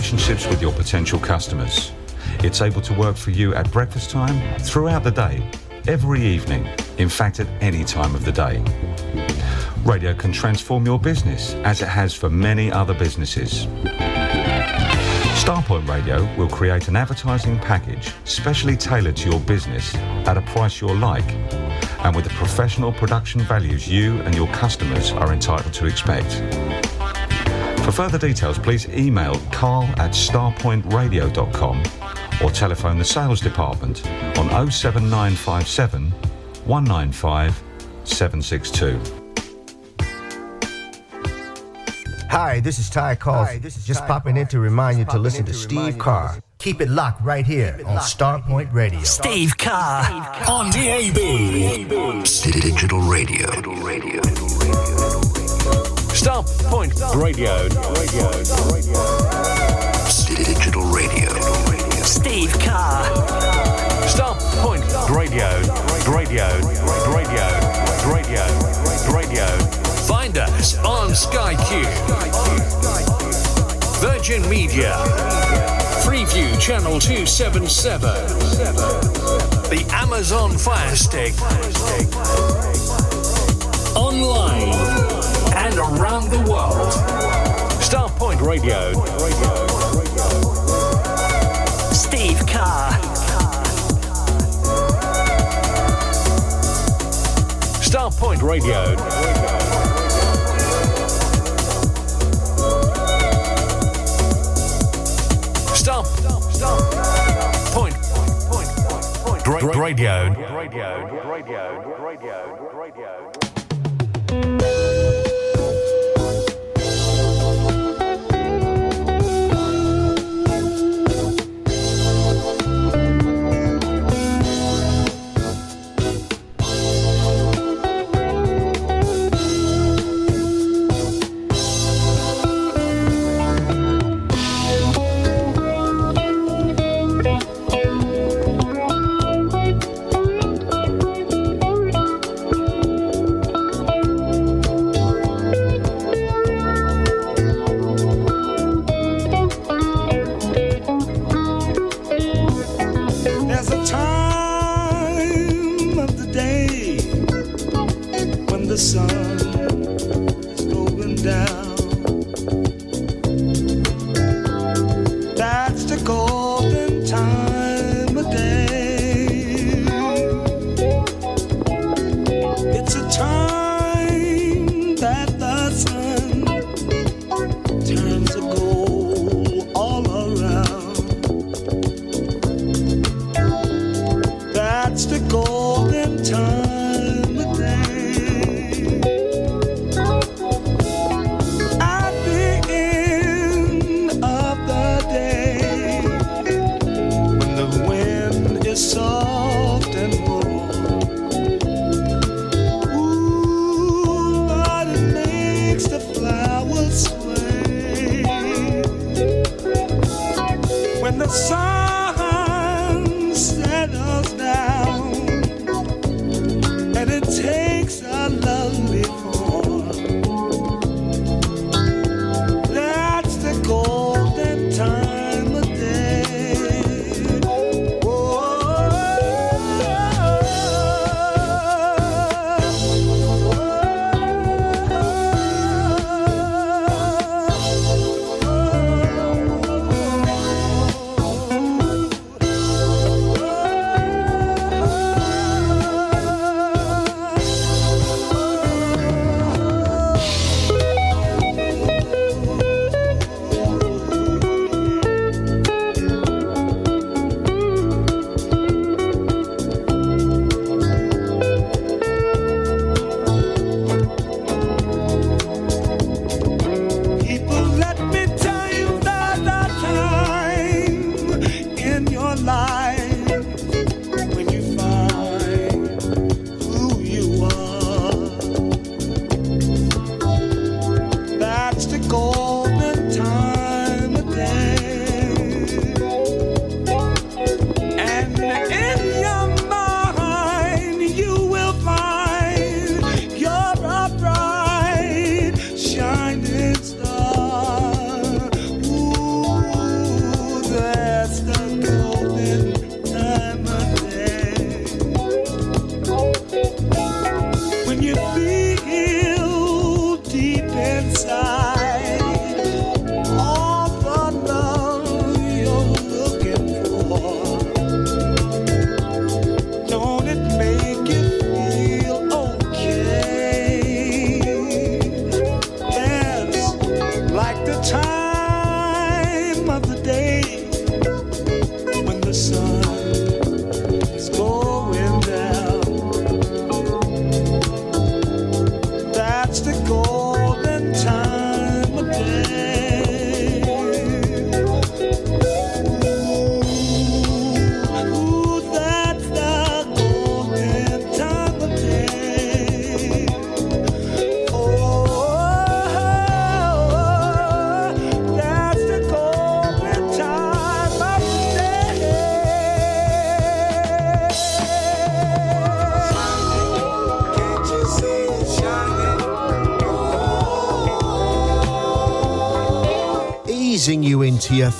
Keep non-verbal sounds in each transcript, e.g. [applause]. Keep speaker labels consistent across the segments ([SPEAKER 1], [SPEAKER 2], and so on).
[SPEAKER 1] relationships with your potential customers. It's able to work for you at breakfast time, throughout the day, every evening, in fact, at any time of the day. Radio can transform your business as it has for many other businesses. Starpoint Radio will create an advertising package specially tailored to your business at a price you'll like and with the professional production values you and your customers are entitled to expect. For further details, please email carl at starpointradio.com or telephone the sales department on 07957 195 762.
[SPEAKER 2] Hi, this is Ty Causey. Hi, this is just popping in to remind you to listen to Steve Carr. Keep it locked right here on Starpoint Radio.
[SPEAKER 3] Steve Carr on DAB.
[SPEAKER 4] Digital radio.
[SPEAKER 5] Starpoint Radio.
[SPEAKER 4] Digital radio.
[SPEAKER 3] Steve Carr.
[SPEAKER 5] Starpoint Radio. Radio. Radio. Radio. Radio. Find us on Sky Q. Virgin Media. Freeview Channel 277. The Amazon Fire Stick. Online and around the world. Starpoint Radio.
[SPEAKER 3] Steve Carr.
[SPEAKER 5] Starpoint Radio. Stop. Stop. Point. Point. Point. Point. Radio. Radio. Radio. Radio. Radio.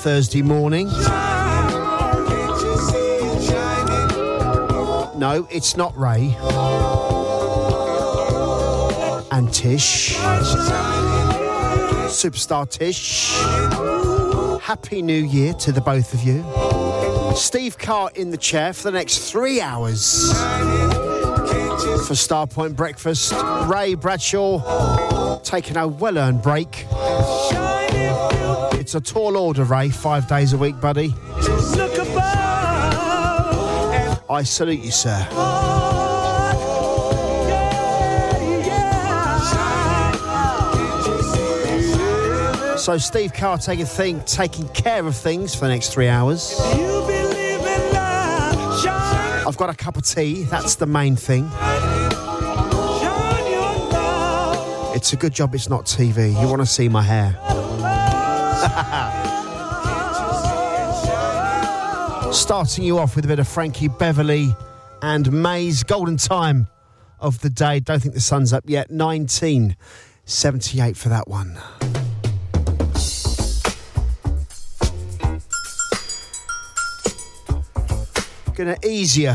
[SPEAKER 6] Thursday morning. No, it's not Ray. And Tish. Superstar Tish. Happy New Year to the both of you. Steve Carr in the chair for the next three hours. For Starpoint Breakfast, Ray Bradshaw taking a well earned break. It's a tall order, Ray, five days a week, buddy. I salute you, sir. So Steve Carr taking thing, taking care of things for the next three hours. I've got a cup of tea. That's the main thing. It's a good job it's not TV. You want to see my hair. Starting you off with a bit of Frankie Beverly and Maze golden time of the day. Don't think the sun's up yet. 1978 for that one. Gonna ease you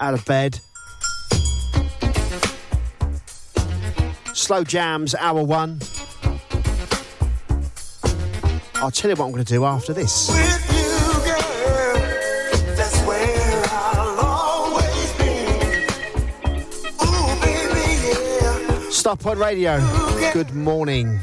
[SPEAKER 6] out of bed. Slow jams, hour one. I'll tell you what I'm going to do after this. Starpoint Radio. Good morning.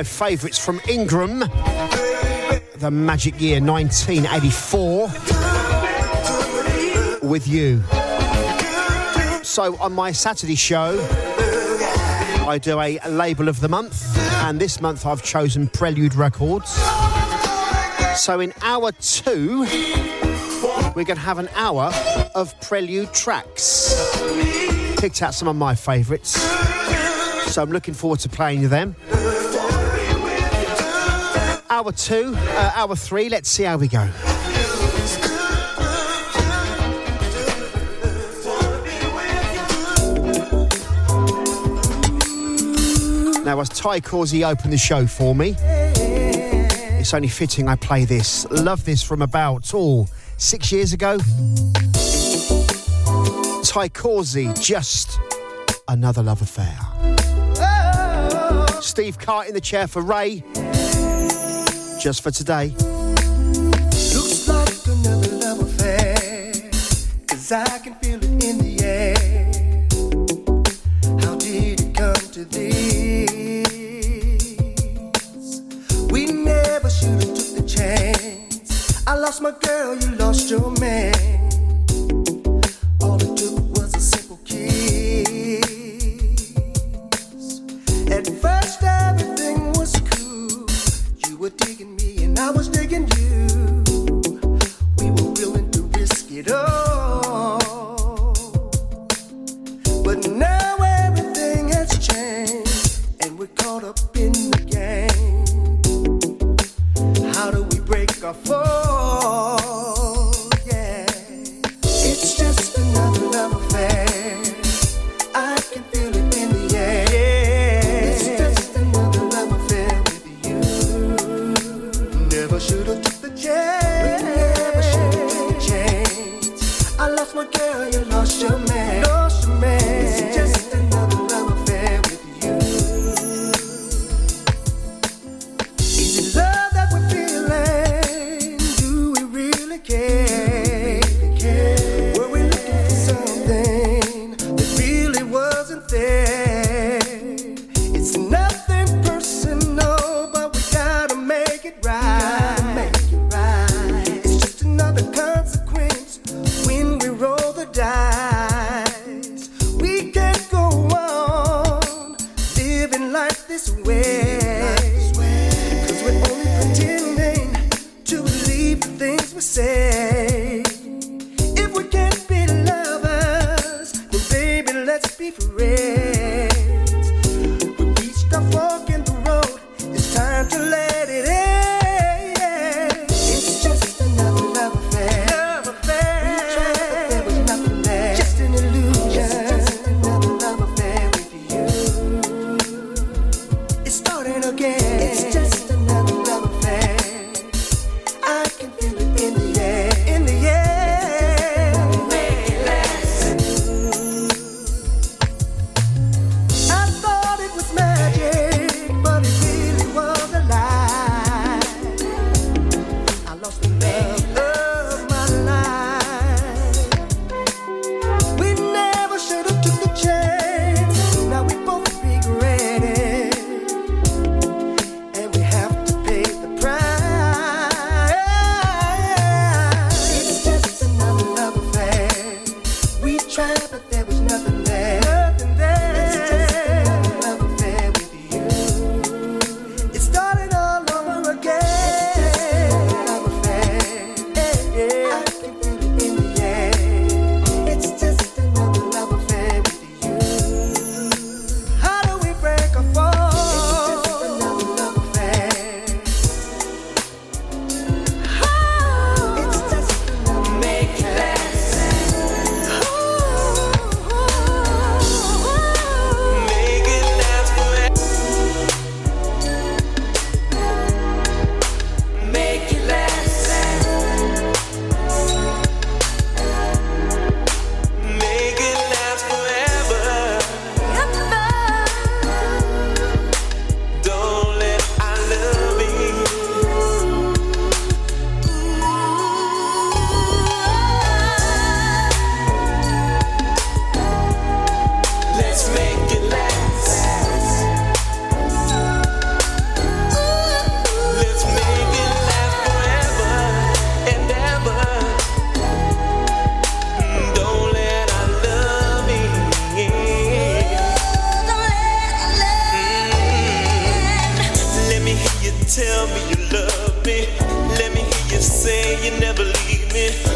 [SPEAKER 7] My favourites from Ingram, the magic year 1984, with you. So, on my Saturday show, I do a label of the month, and this month I've chosen Prelude Records. So, in hour two, we're going to have an hour of Prelude tracks. Picked out some of my favourites, so I'm looking forward to playing them. Hour two, uh, hour three, let's see how we go. Now, as Ty Causey opened the show for me, it's only fitting I play this. Love this from about, all oh, six years ago. Ty Causey, just another love affair. Steve Carr in the chair for Ray, just for today.
[SPEAKER 8] Looks like another love affair. Cause I can feel it in the air. How did it come to this? We never should have took the chance. I lost my girl, you lost your man. it.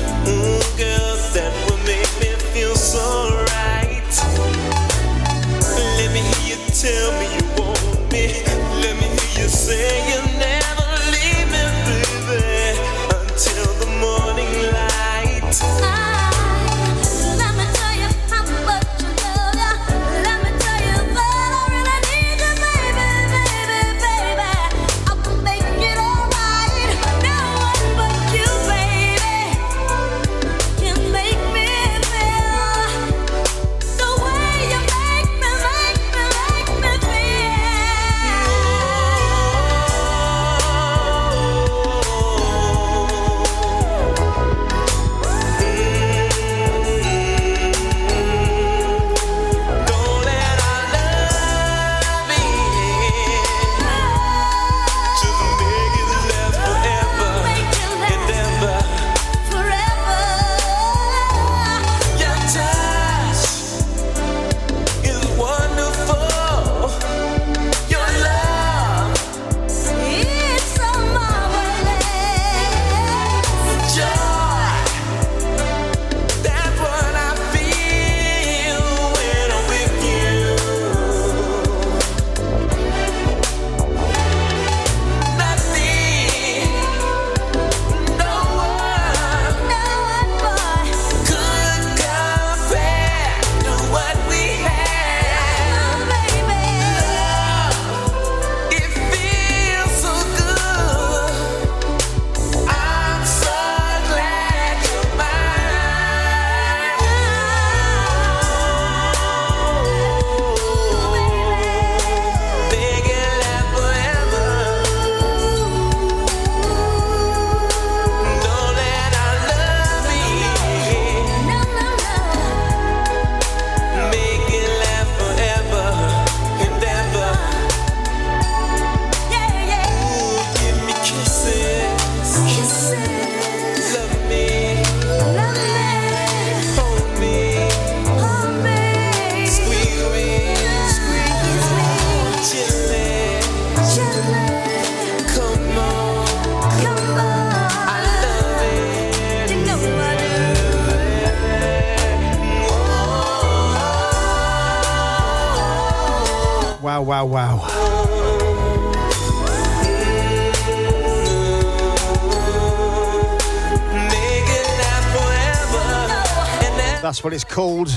[SPEAKER 7] What it's called.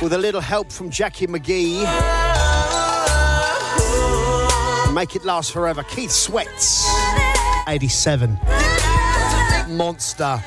[SPEAKER 7] With a little help from Jacci McGhee. Make it last forever. Keith Sweats, 87. Monster.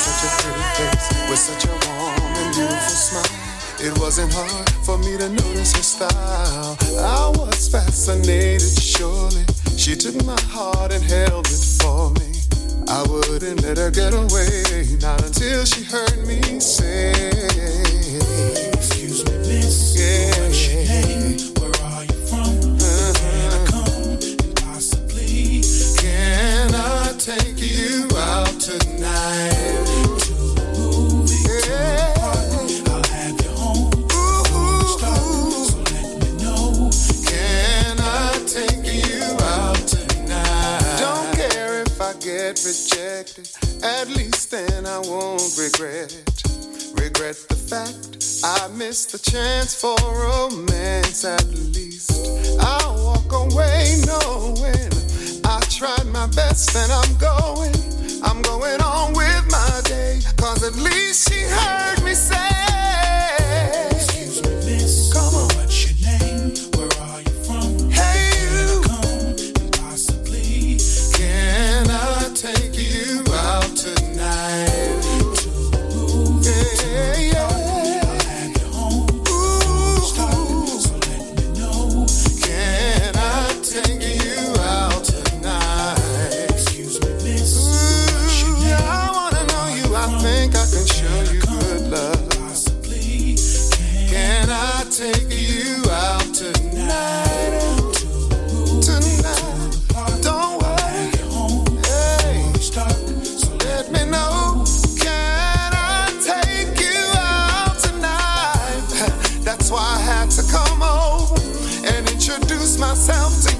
[SPEAKER 9] such a pretty face with such a warm and beautiful smile. It wasn't hard for me to notice her style. I was fascinated, surely. She took my heart and held it for me. I wouldn't let her get away, not until she heard me say. chance for That's why I had to come over and introduce myself to you.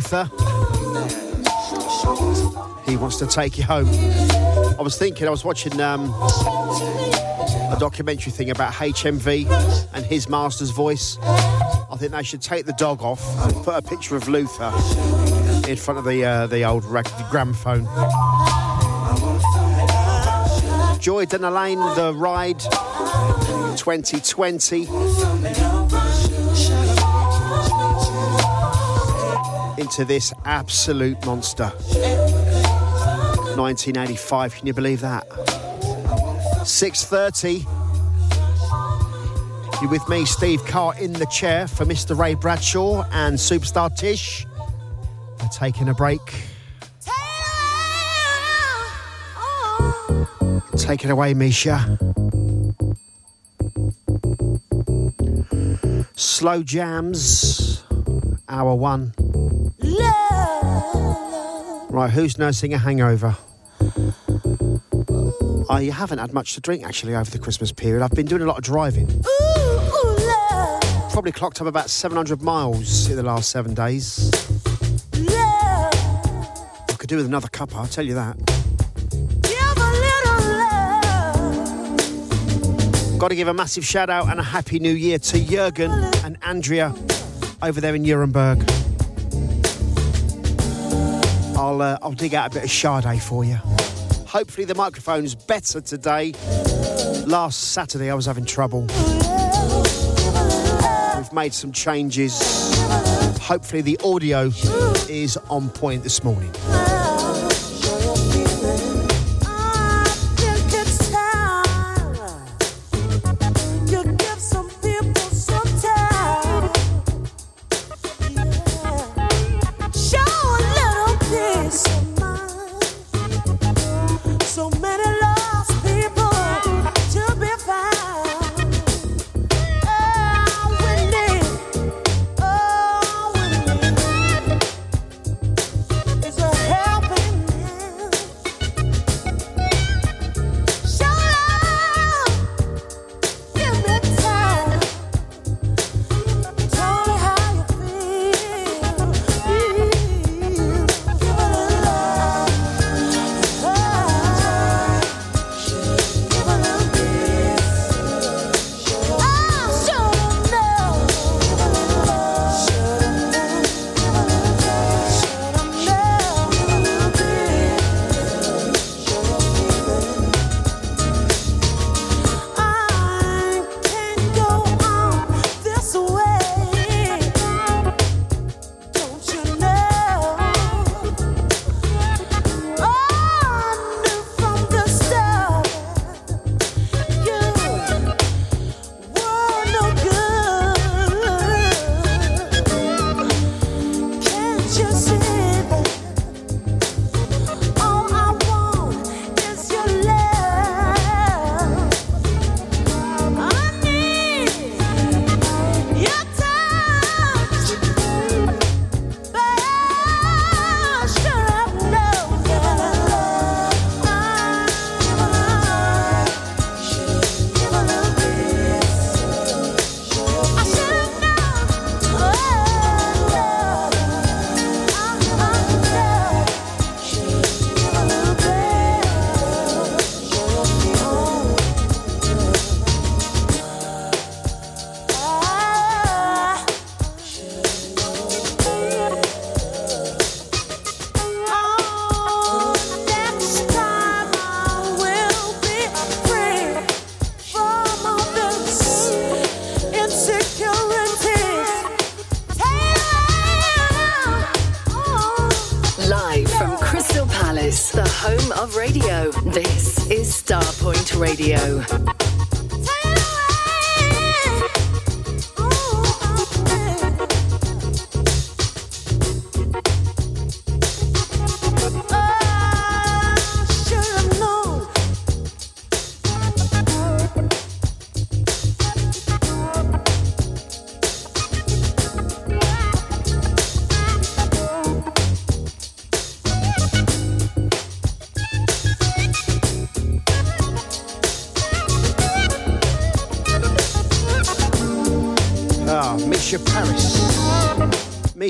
[SPEAKER 10] Luther. He wants to take you home. I was thinking, I was watching um, a documentary thing about HMV and his master's voice. I think they should take the dog off and put a picture of Luther in front of the uh, the old rag- gramophone. Joy Lane, The Ride 2020. Into this absolute monster. 1985, can you believe that? 6.30. You with me, Steve Carr, in the chair for Mr. Ray Bradshaw and Superstar Tish. We're taking a break. Take it away, Misha. Slow jams, hour one. Right, who's nursing a hangover? I haven't had much to drink actually over the Christmas period. I've been doing a lot of driving. Probably clocked up about 700 miles in the last seven days. I could do with another cuppa, I'll tell you that. Got to give a massive shout out and a happy new year to Jurgen and Andrea over there in Nuremberg. I'll uh, I'll dig out a bit of Sade for you. Hopefully the microphone's better today. Last Saturday I was having trouble. We've made some changes. Hopefully the audio is on point this morning.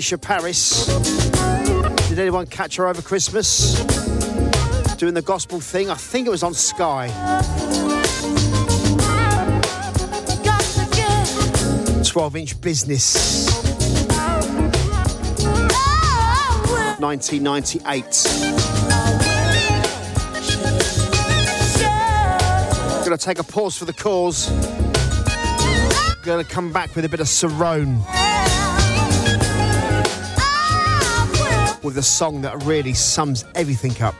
[SPEAKER 7] Paris. Paris. Did anyone catch her over Christmas? Doing the gospel thing. I think it was on Sky. 12 inch business. 1998. Gonna take a pause for the cause. Gonna come back with a bit of Cerrone. With a song that really sums everything up.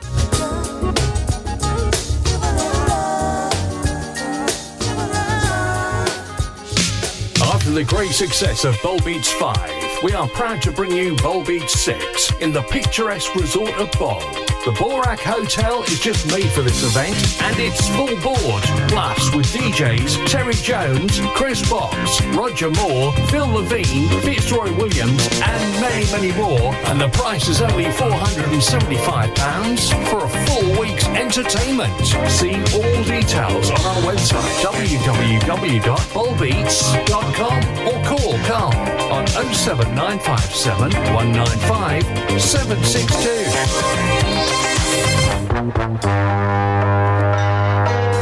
[SPEAKER 5] After the great success of Bol Beats 5, we are proud to bring you Bol Beats 6 in the picturesque resort of Bol. The Borak Hotel is just made for this event and it's full board. Plus, with DJs Terry Jones, Chris Box, Roger Moore, Phil Levine, Fitzroy Williams, and many, many more. And the price is only £475 for a full week's entertainment. See all details on our website www.bullbeats.com or call Carl on 07957 195 762.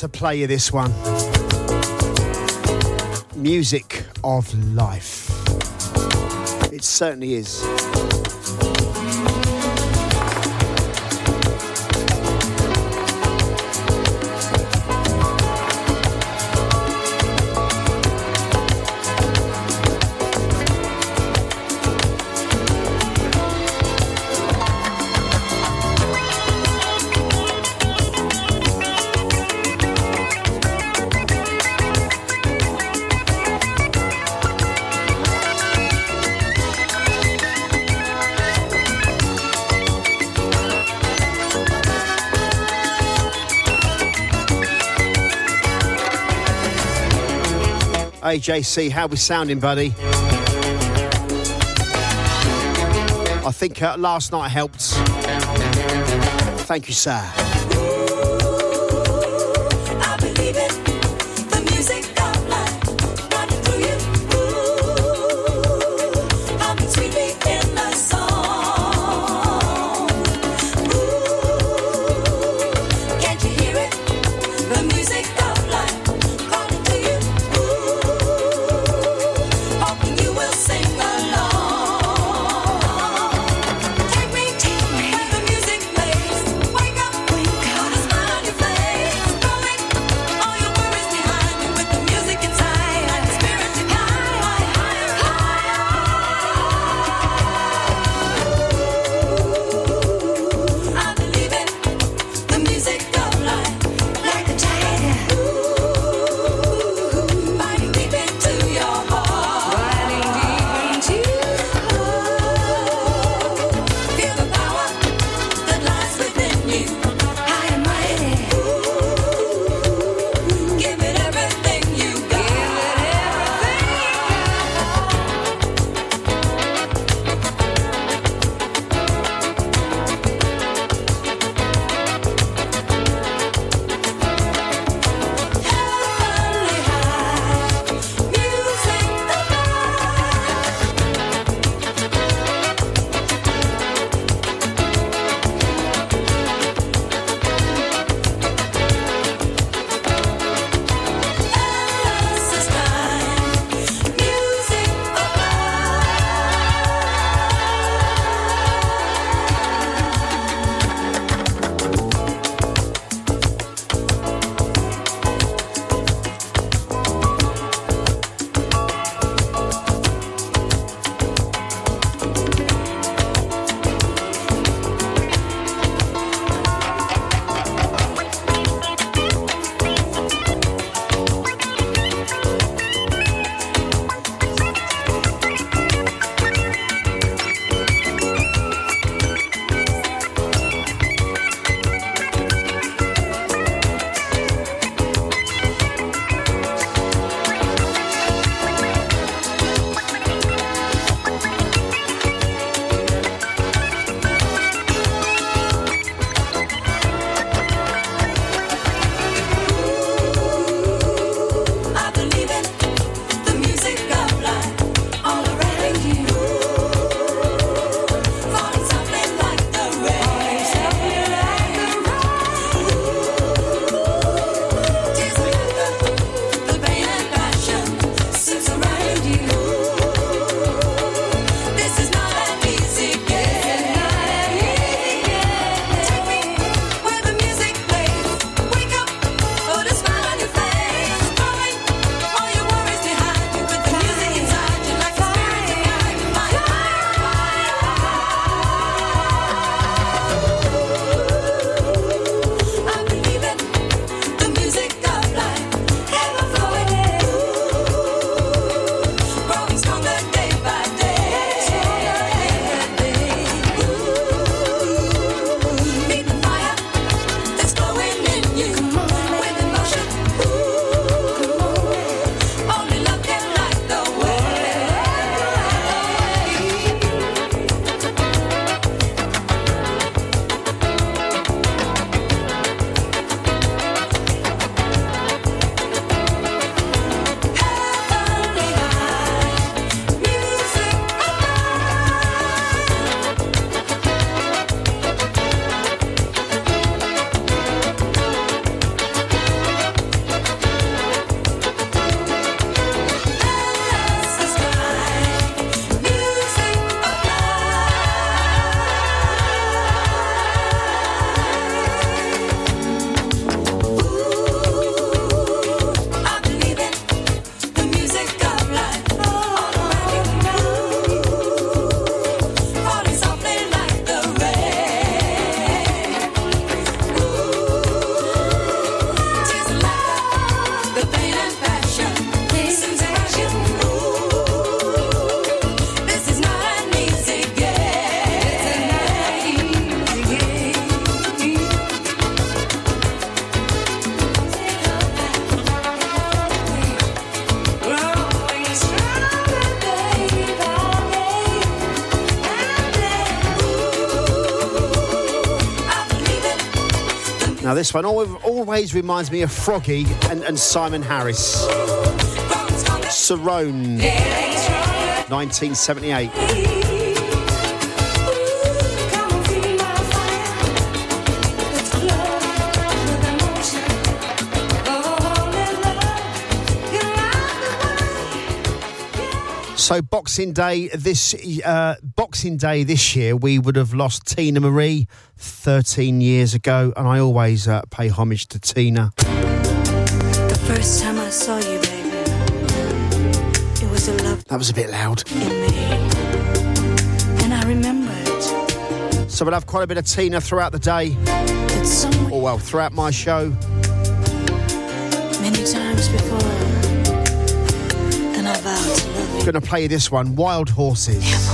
[SPEAKER 7] To play you this one. Music of life. It certainly is. AJC, how we sounding, buddy? I think uh, last night helped. Thank you, sir. Now, this one always reminds me of Froggy and, and Simon Harris. Cerrone, 1978. So Boxing Day this uh, Boxing Day this year, we would have lost Teena Marie, 13 years ago, and I always uh, pay homage to Teena.
[SPEAKER 10] The first time I saw you, baby, it was a love.
[SPEAKER 7] That was a bit loud.
[SPEAKER 10] And I remembered.
[SPEAKER 7] So we'll have quite a bit of Teena throughout the day. Or, oh, well, throughout my show.
[SPEAKER 10] Many times before. Then I vowed to love you. Gonna play this one, Wild Horses. Yeah.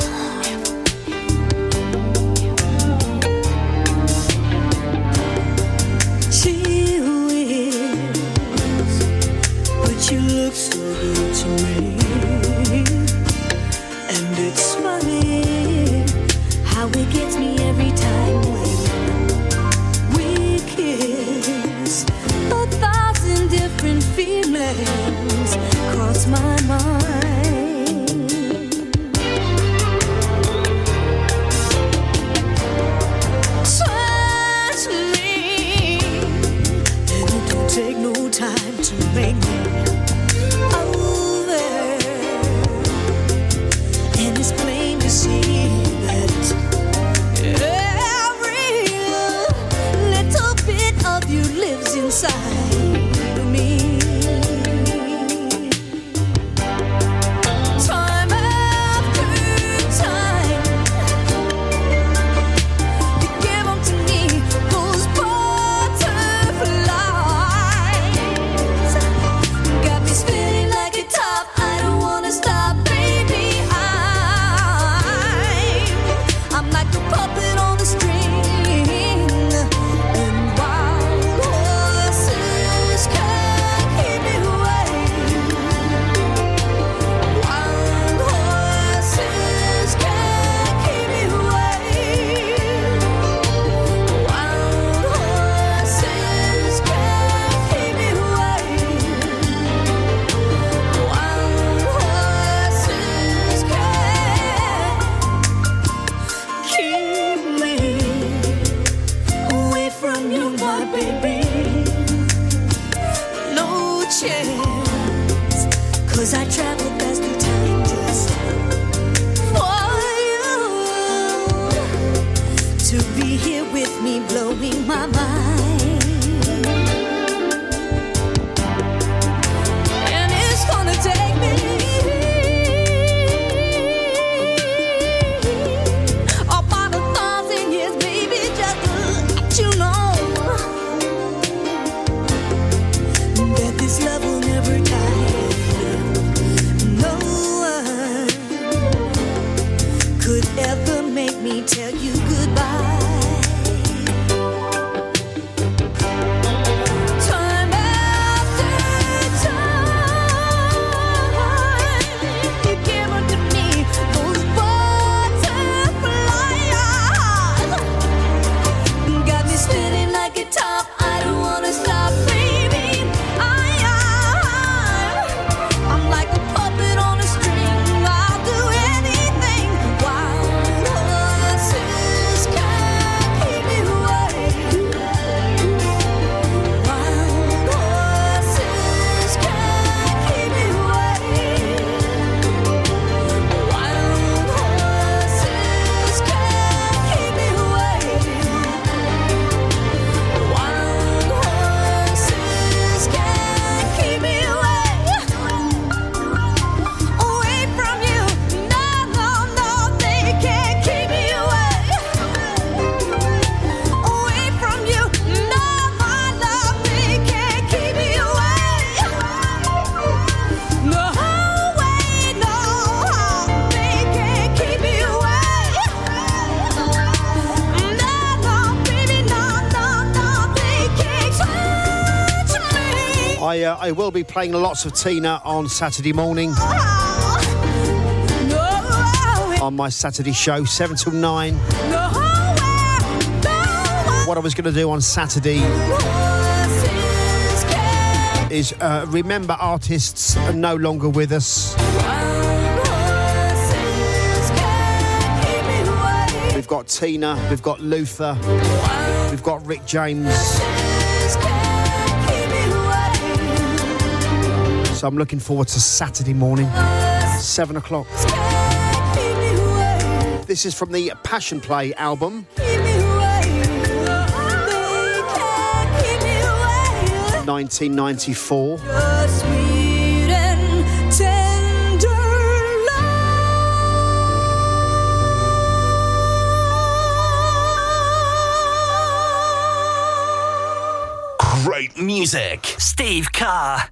[SPEAKER 7] I will be playing lots of Teena on Saturday morning. No, on my Saturday show, 7 till 9.
[SPEAKER 10] No, what I was going to do on Saturday is uh, remember artists are no longer with us. We've got Teena, we've got Luther, we've got Rick James. I'm looking forward to Saturday morning, seven o'clock. This is from the Passion Play album. 1994.
[SPEAKER 3] Great music. Steve Carr.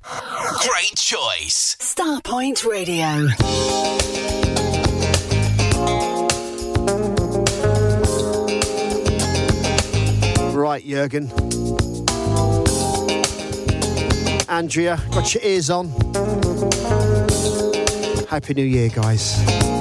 [SPEAKER 11] Starpoint Radio.
[SPEAKER 10] Right, Jurgen. Andrea, got your ears on. Happy New Year, guys.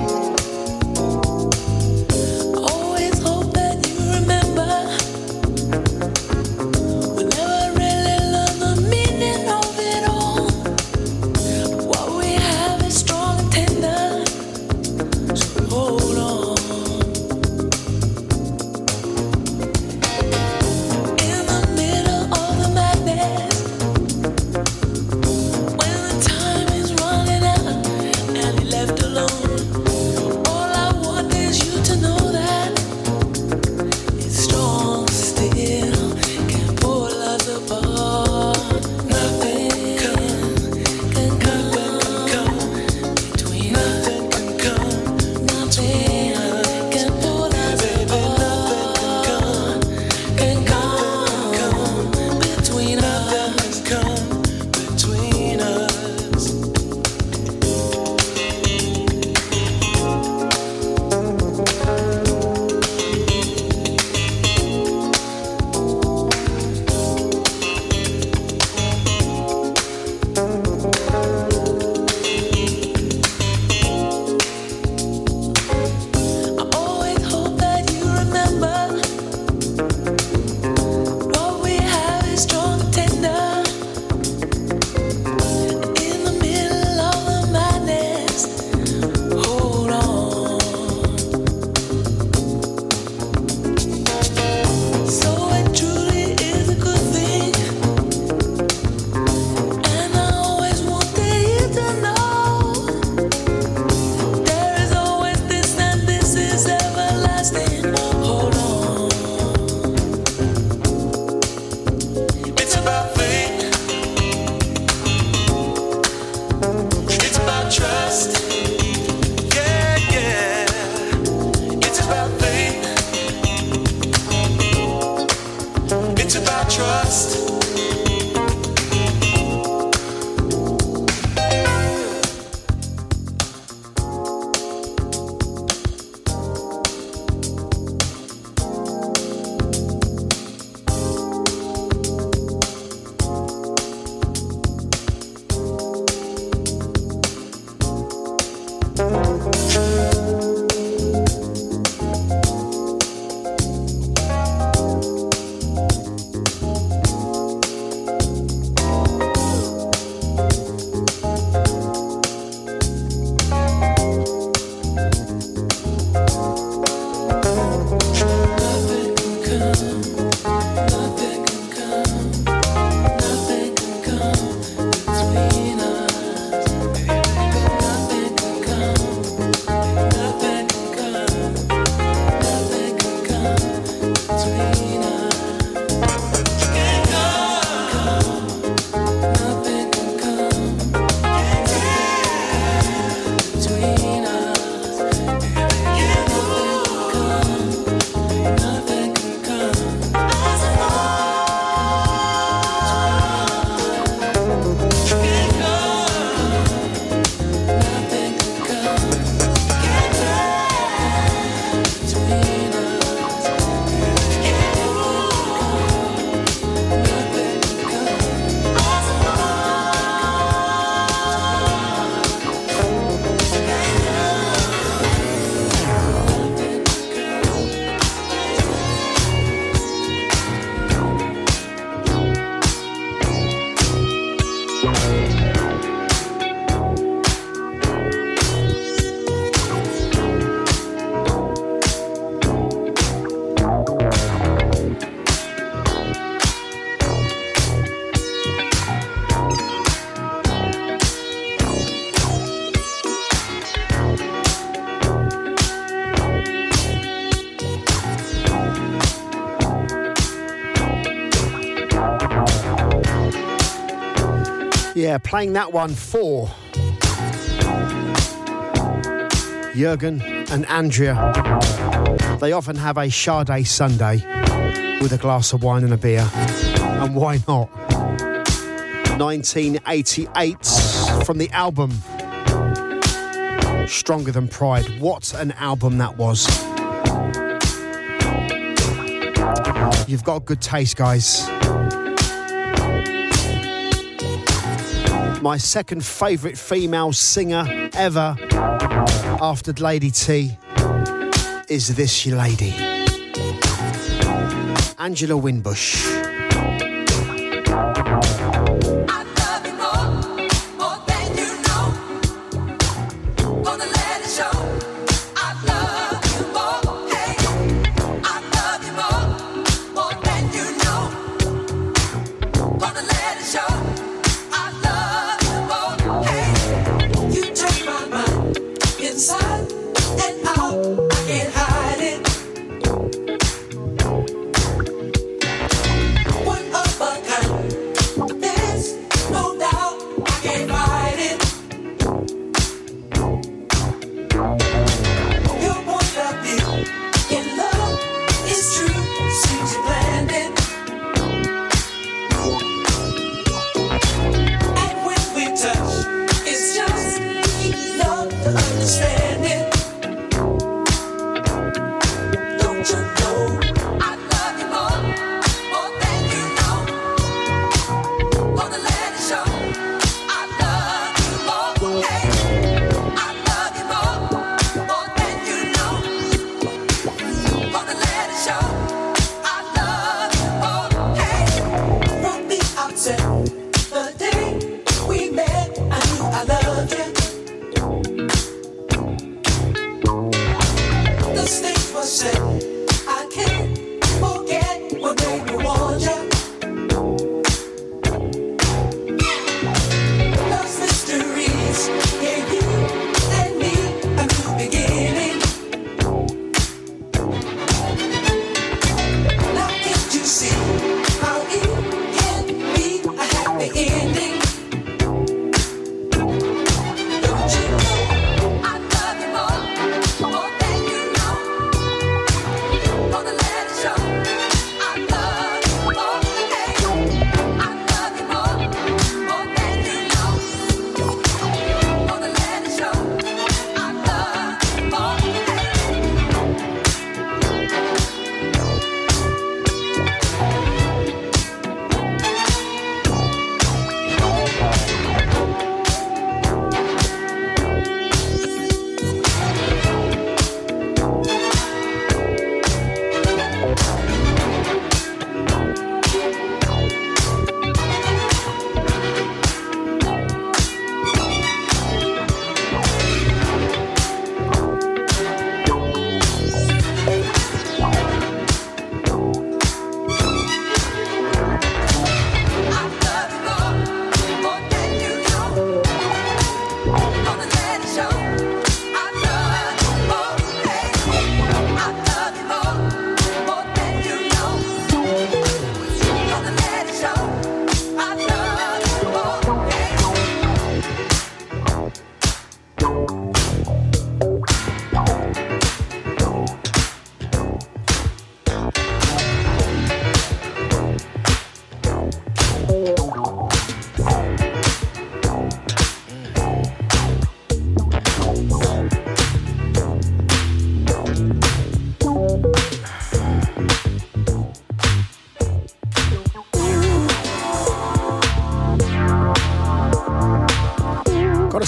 [SPEAKER 10] Air, playing that one for Jurgen and Andrea. They often have a Sade Sunday with a glass of wine and a beer. And why not? 1988 from the album Stronger Than Pride. What an album that was! You've got good taste, guys. my second favourite female singer ever after Lady T is this lady, Angela Winbush.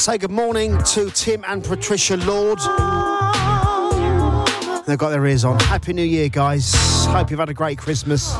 [SPEAKER 10] say good morning to Tim and Patricia Lord. They've got their ears on. Happy New Year, guys. Hope you've had a great Christmas.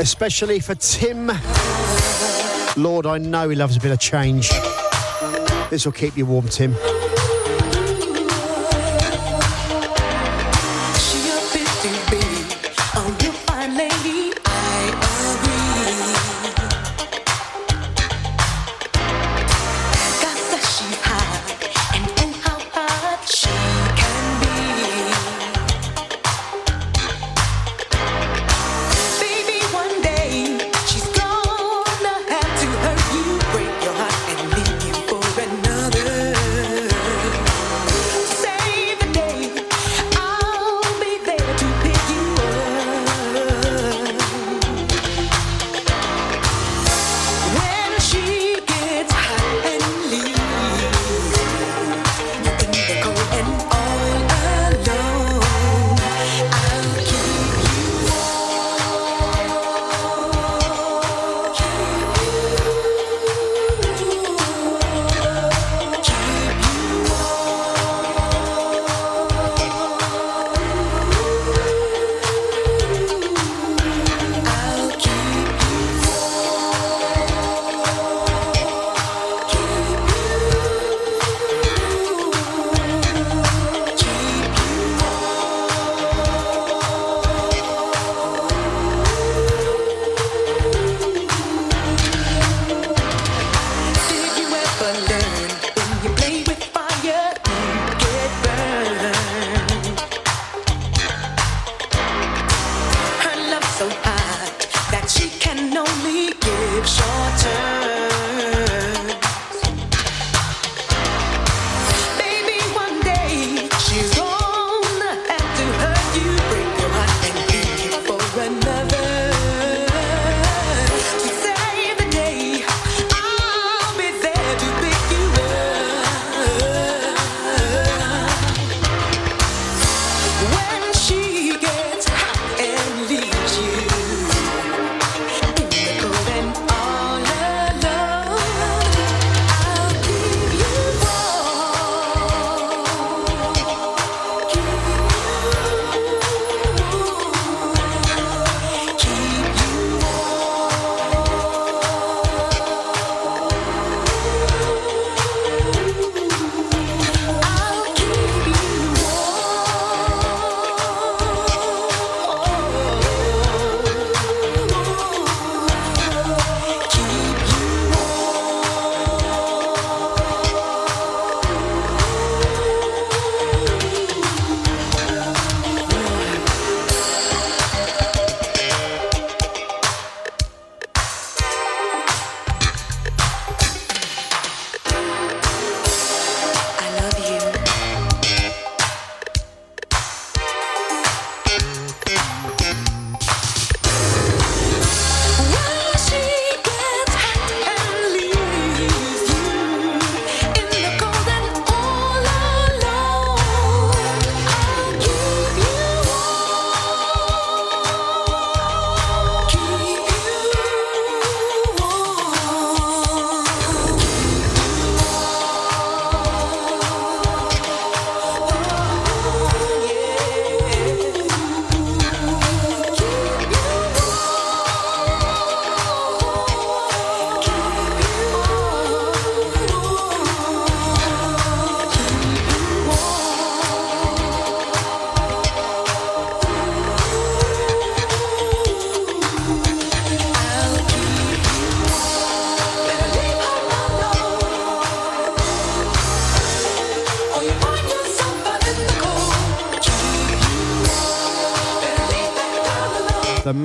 [SPEAKER 10] especially for Tim. Lord, I know he loves a bit of change. This will keep you warm, Tim.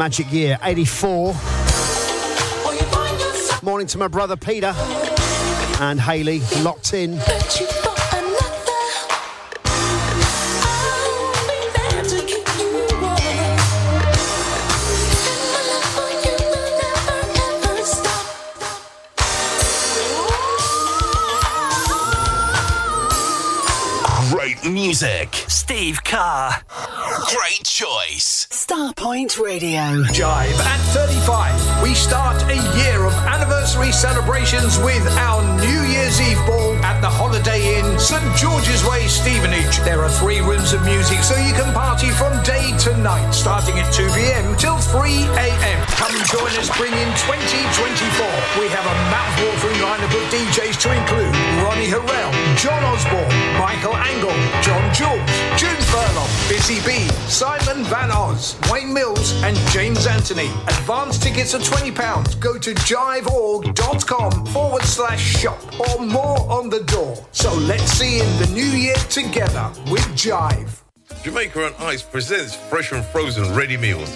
[SPEAKER 10] magic year, 84. Morning to my brother Peter and Haley, locked in.
[SPEAKER 3] music. Steve Carr.
[SPEAKER 11] Radio.
[SPEAKER 12] Jive at 35. We start a year of anniversary celebrations with our New Year's Eve ball at the Holiday Inn, St. George's Way, Stevenage. There are three rooms of music so you can party from day to night, starting at 2 p.m. till 3 a.m. Come join us, bring in 2024. We have a mouth-watering lineup of DJs to include Ronnie Harrell, John Osborne, Michael Angle, John Jules, June Furlong, Busy B, Simon Van Oz, Wayne Mills, and James Anthony. Advance tickets are £20. Go to jiveorg.com forward slash shop or more on the door. So let's see in the new year together with Jive.
[SPEAKER 13] Jamaica on Ice presents fresh and frozen ready meals.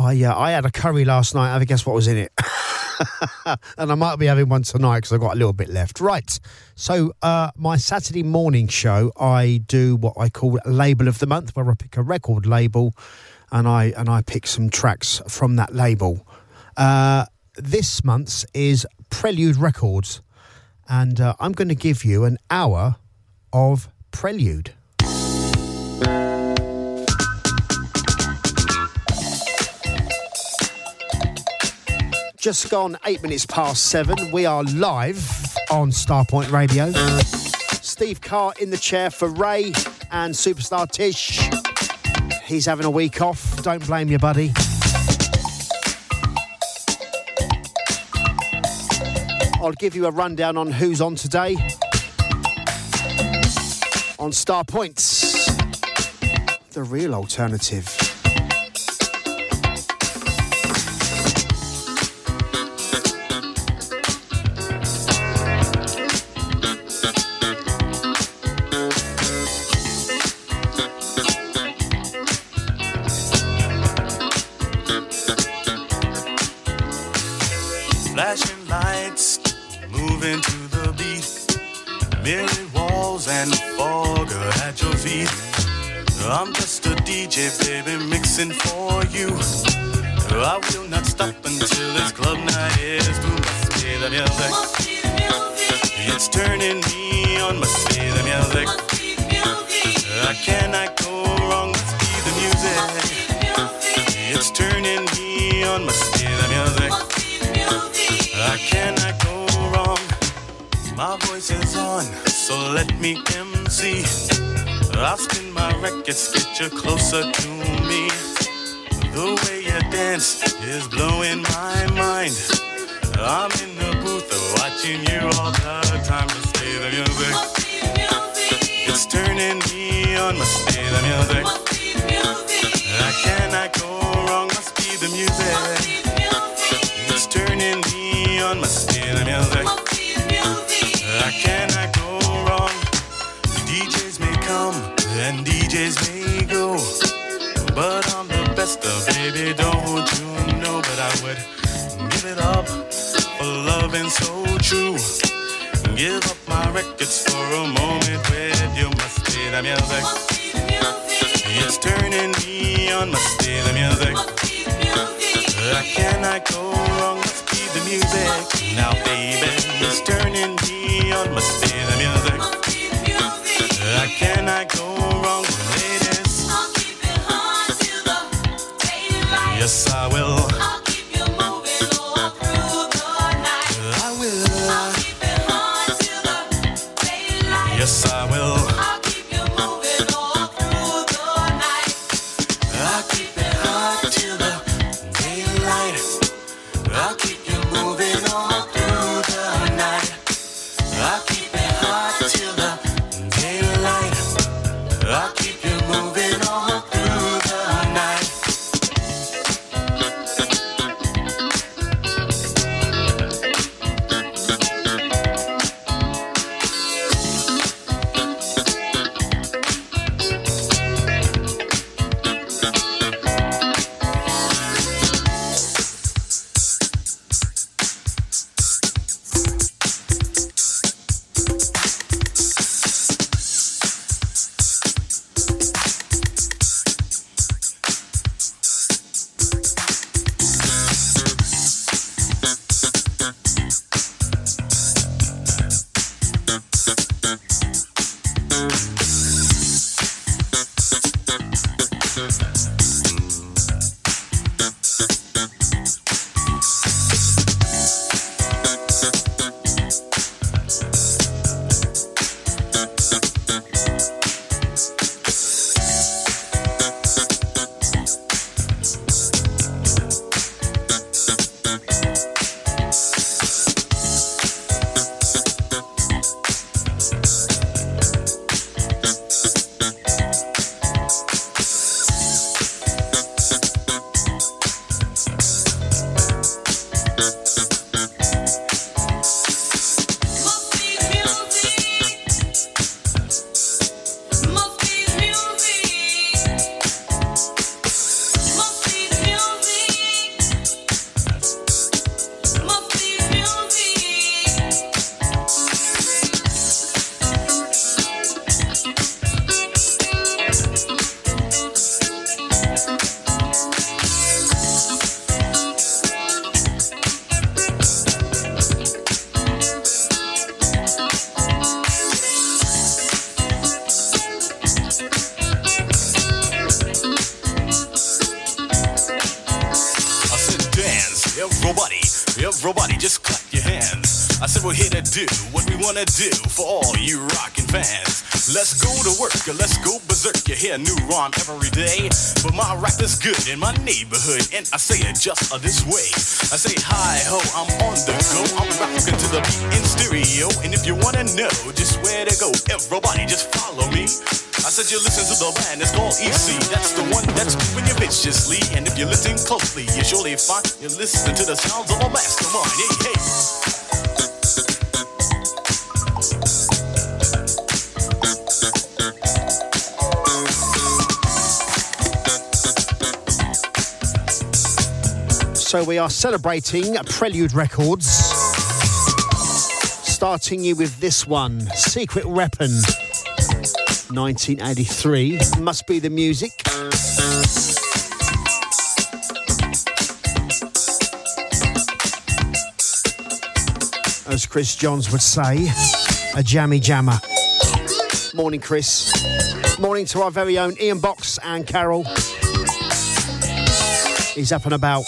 [SPEAKER 7] I uh, I had a curry last night. Have a guess what was in it? [laughs] and I might be having one tonight because I've got a little bit left. Right. So, uh, my Saturday morning show, I do what I call label of the month, where I pick a record label, and I and I pick some tracks from that label. Uh, this month's is Prelude Records, and uh, I'm going to give you an hour of Prelude. Just gone eight minutes past seven. We are live on Starpoint Radio. Steve Carr in the chair for Ray and superstar Tish. He's having a week off. Don't blame your buddy. I'll give you a rundown on who's on today on Star Points, the real alternative.
[SPEAKER 14] Stop until this club night is through. Must be the music. It's turning me on. Must be the music. I cannot go wrong. Must be the music. It's turning me on. Must be the music. I cannot go wrong. My voice is on, so let me MC. I'll spin my records, get you closer to me. The way dance is blowing my mind. I'm in the booth watching you all the time. Just play the music. It's turning me on, must be the music. I cannot the music. It's turning me on. Must be the music. I cannot go wrong. Must be the music. Now, baby, Everybody just clap your hands. I said we're here to do what we wanna do for all you rockin' fans. Let's go to work, or let's go berserk. You hear a new rhyme every day, but my rap is good in my neighborhood, and I say it just uh, this way. I say hi ho, I'm on the go. I'm rockin' to the beat in stereo, and if you wanna know just where to go, everybody just follow me. I said you listen to the band, it's called EC. That's the one that's moving you viciously, and if you listen closely, you surely find you're listening to the sounds of a mastermind. Hey, hey.
[SPEAKER 10] So we are celebrating Prelude Records. Starting you with this one, Secret Weapon, 1983. Must be the music. As Chris Johns would say, a jammy jammer. Morning, Chris. Morning to our very own Ian Box and Carol. He's up and about.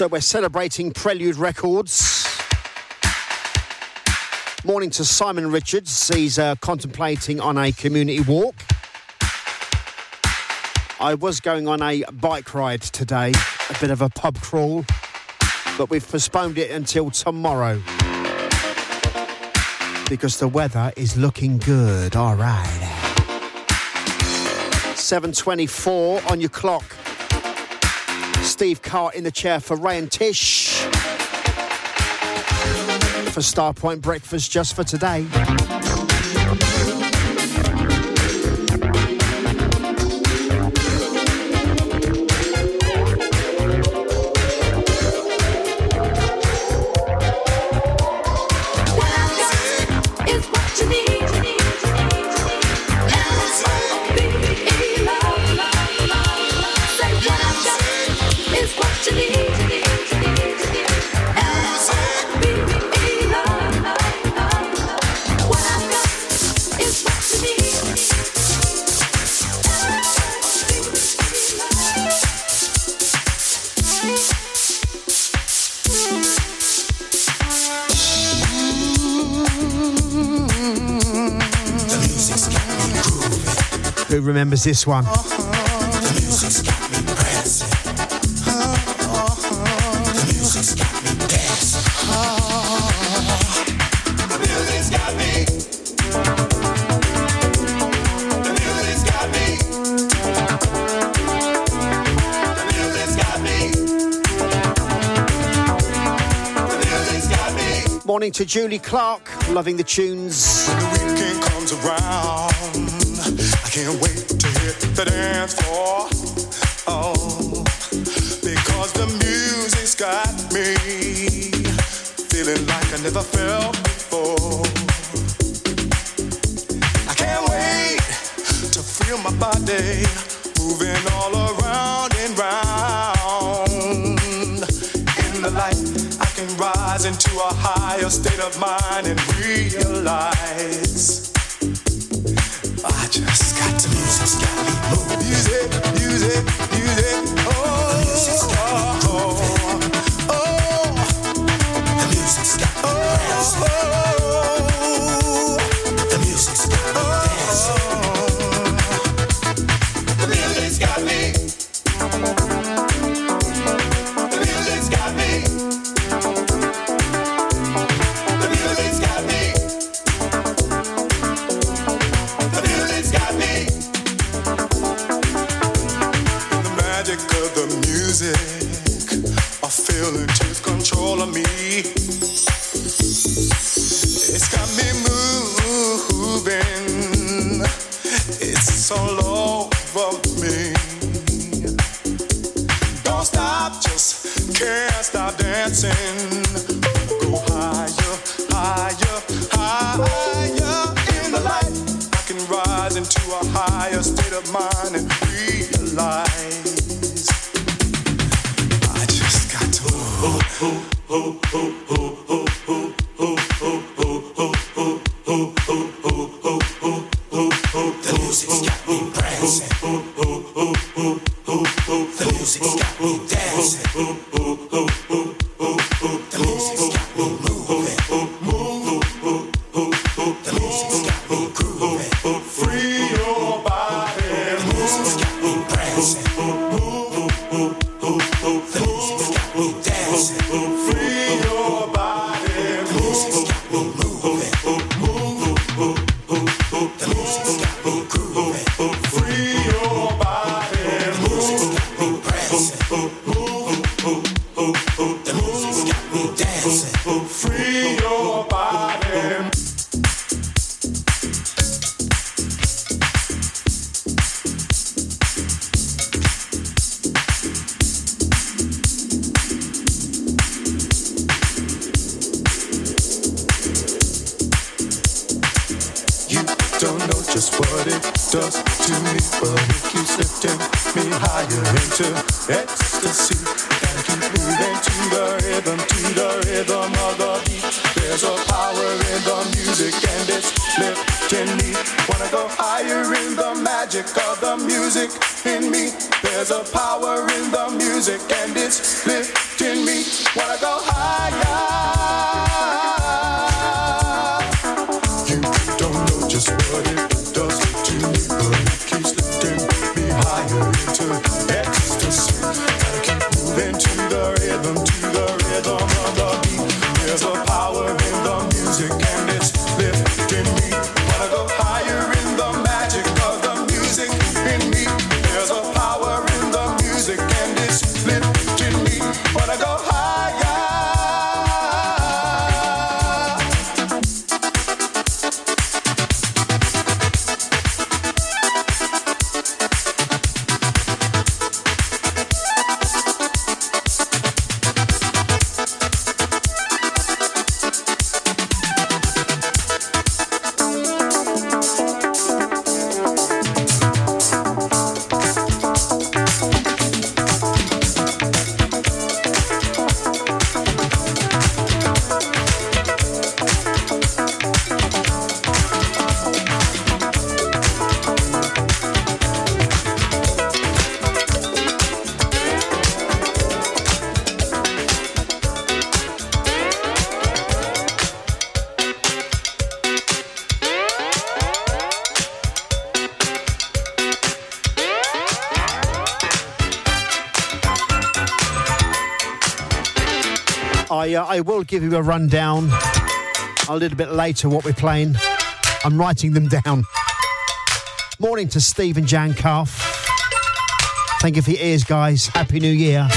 [SPEAKER 7] So we're celebrating Prelude Records. Morning to Simon Richards. He's uh, contemplating on a community walk. I was going on a bike ride today, a bit of a pub crawl, but we've postponed it until tomorrow because the weather is looking good. All right. 7:24 on your clock. Steve Carr in the chair for Ray and Tish. For Starpoint Breakfast just for today. remembers this one. Morning to Julie Clark, loving the tunes.
[SPEAKER 9] When the weekend comes around, I can't wait. moving all around and round. In the light, I can rise into a higher state of mind and realize I just got to move, just got to move. Music, music, music.
[SPEAKER 7] I, uh, I will give you a rundown a little bit later what we're playing. I'm writing them down. Morning to Steve and Jan Calf. Thank you for your ears, guys. Happy New Year.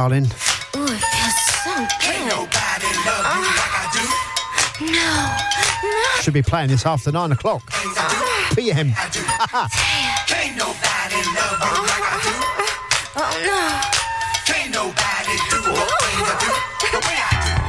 [SPEAKER 7] Darling.
[SPEAKER 10] Ooh, it feels so good. nobody love you ah. like I do. No,
[SPEAKER 7] Should be playing this after nine o'clock. PM. Ah. [laughs]
[SPEAKER 10] Can't nobody love you ah, like I do. Oh no. Can't nobody do the oh. things I do the way I do.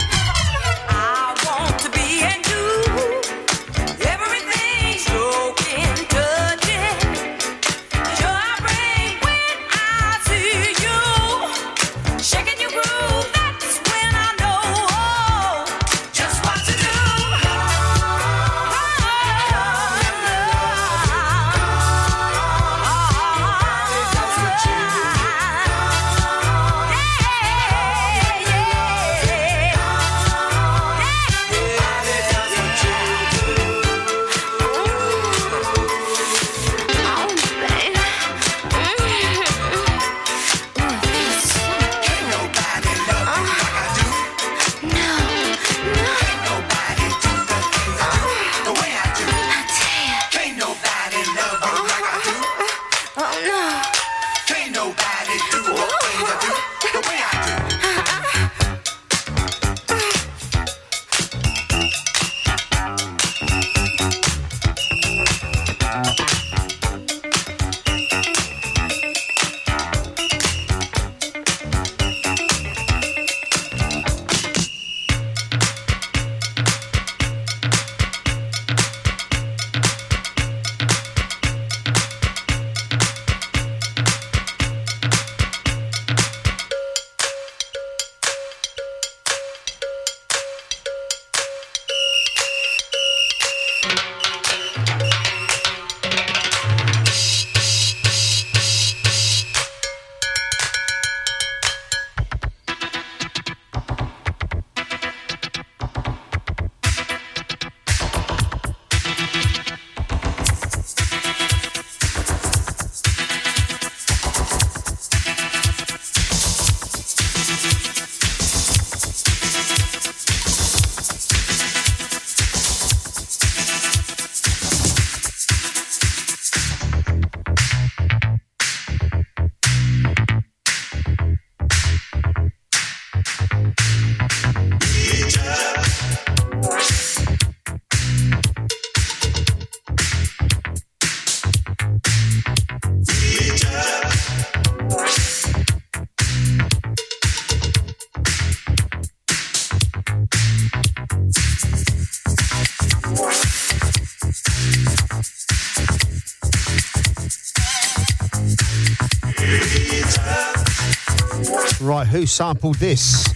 [SPEAKER 7] Sampled this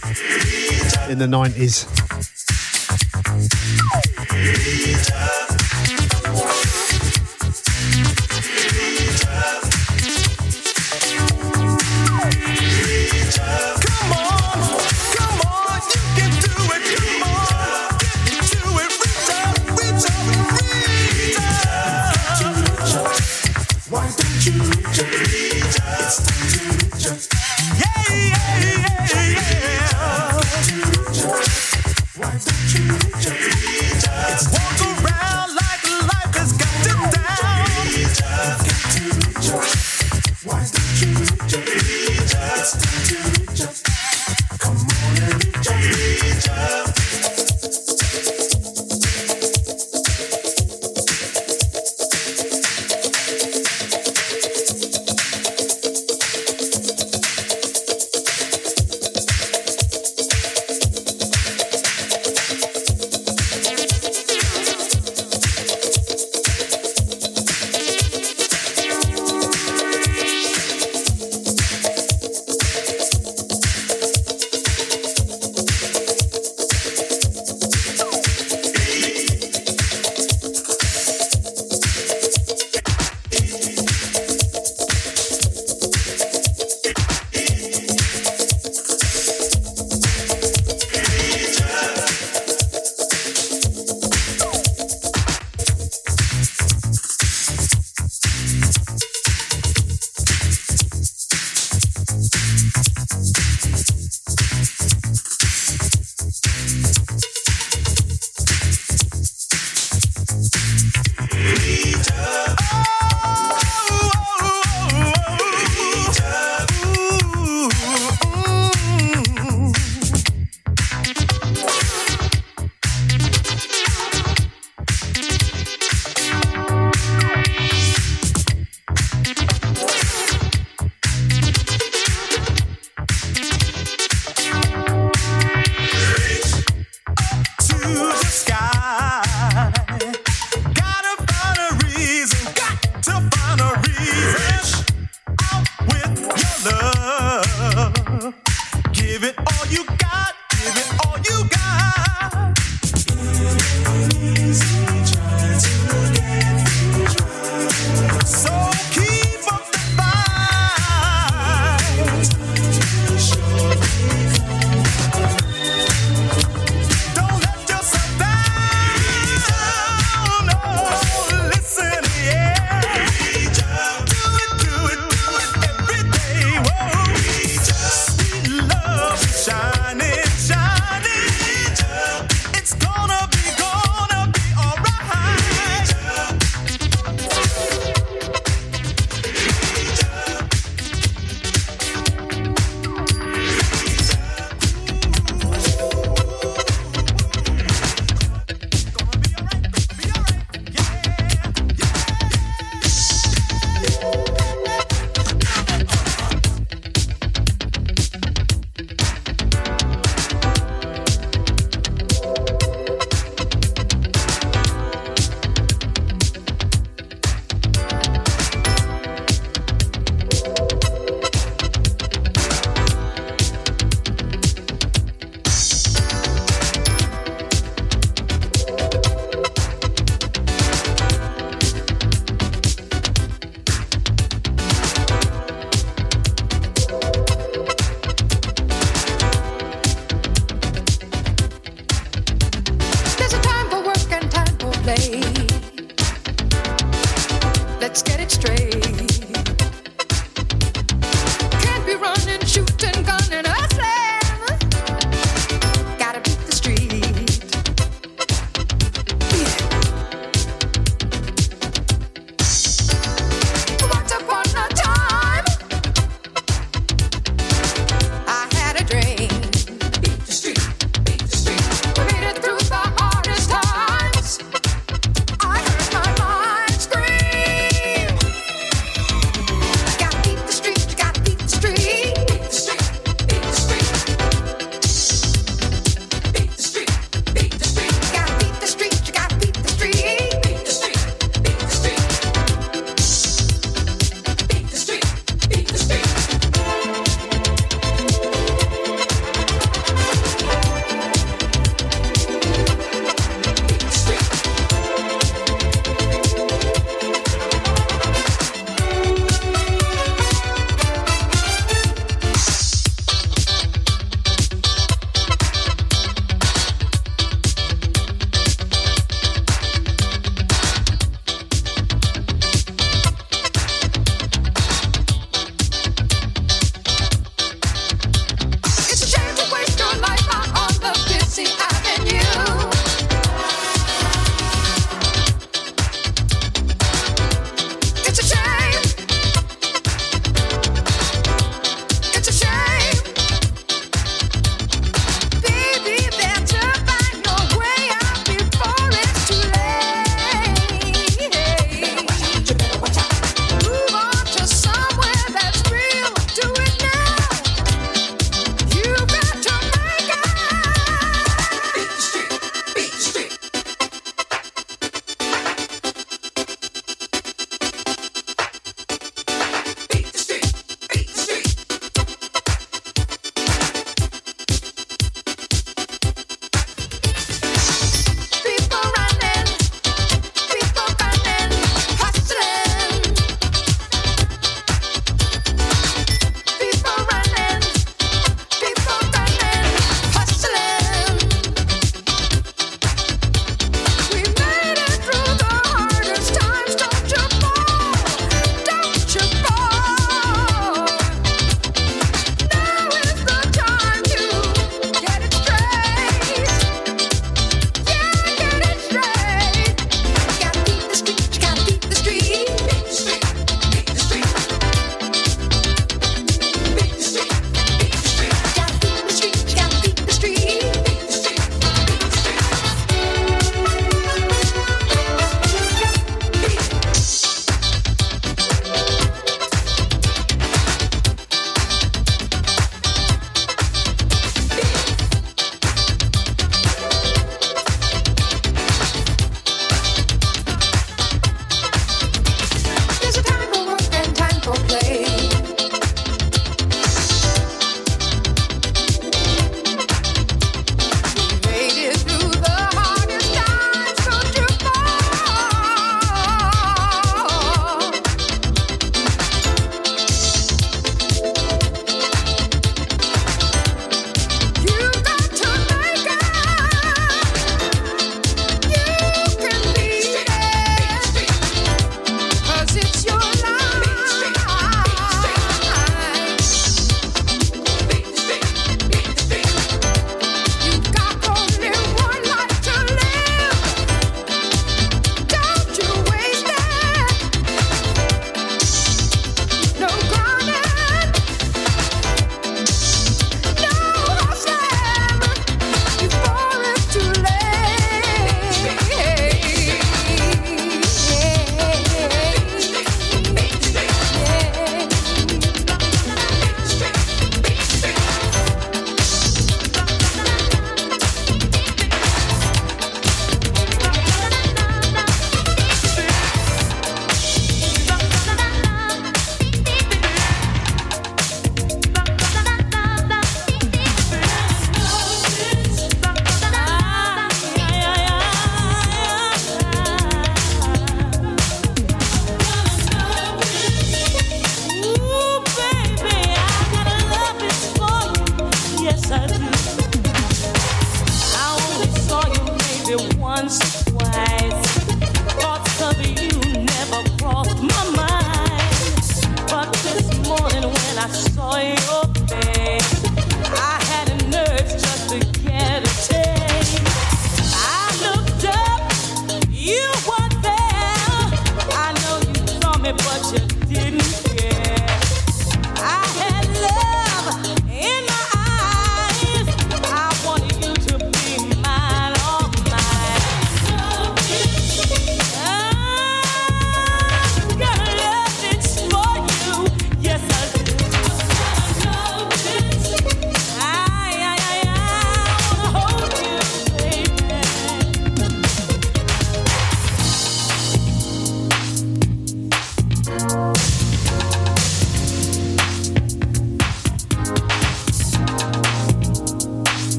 [SPEAKER 7] in the 90s?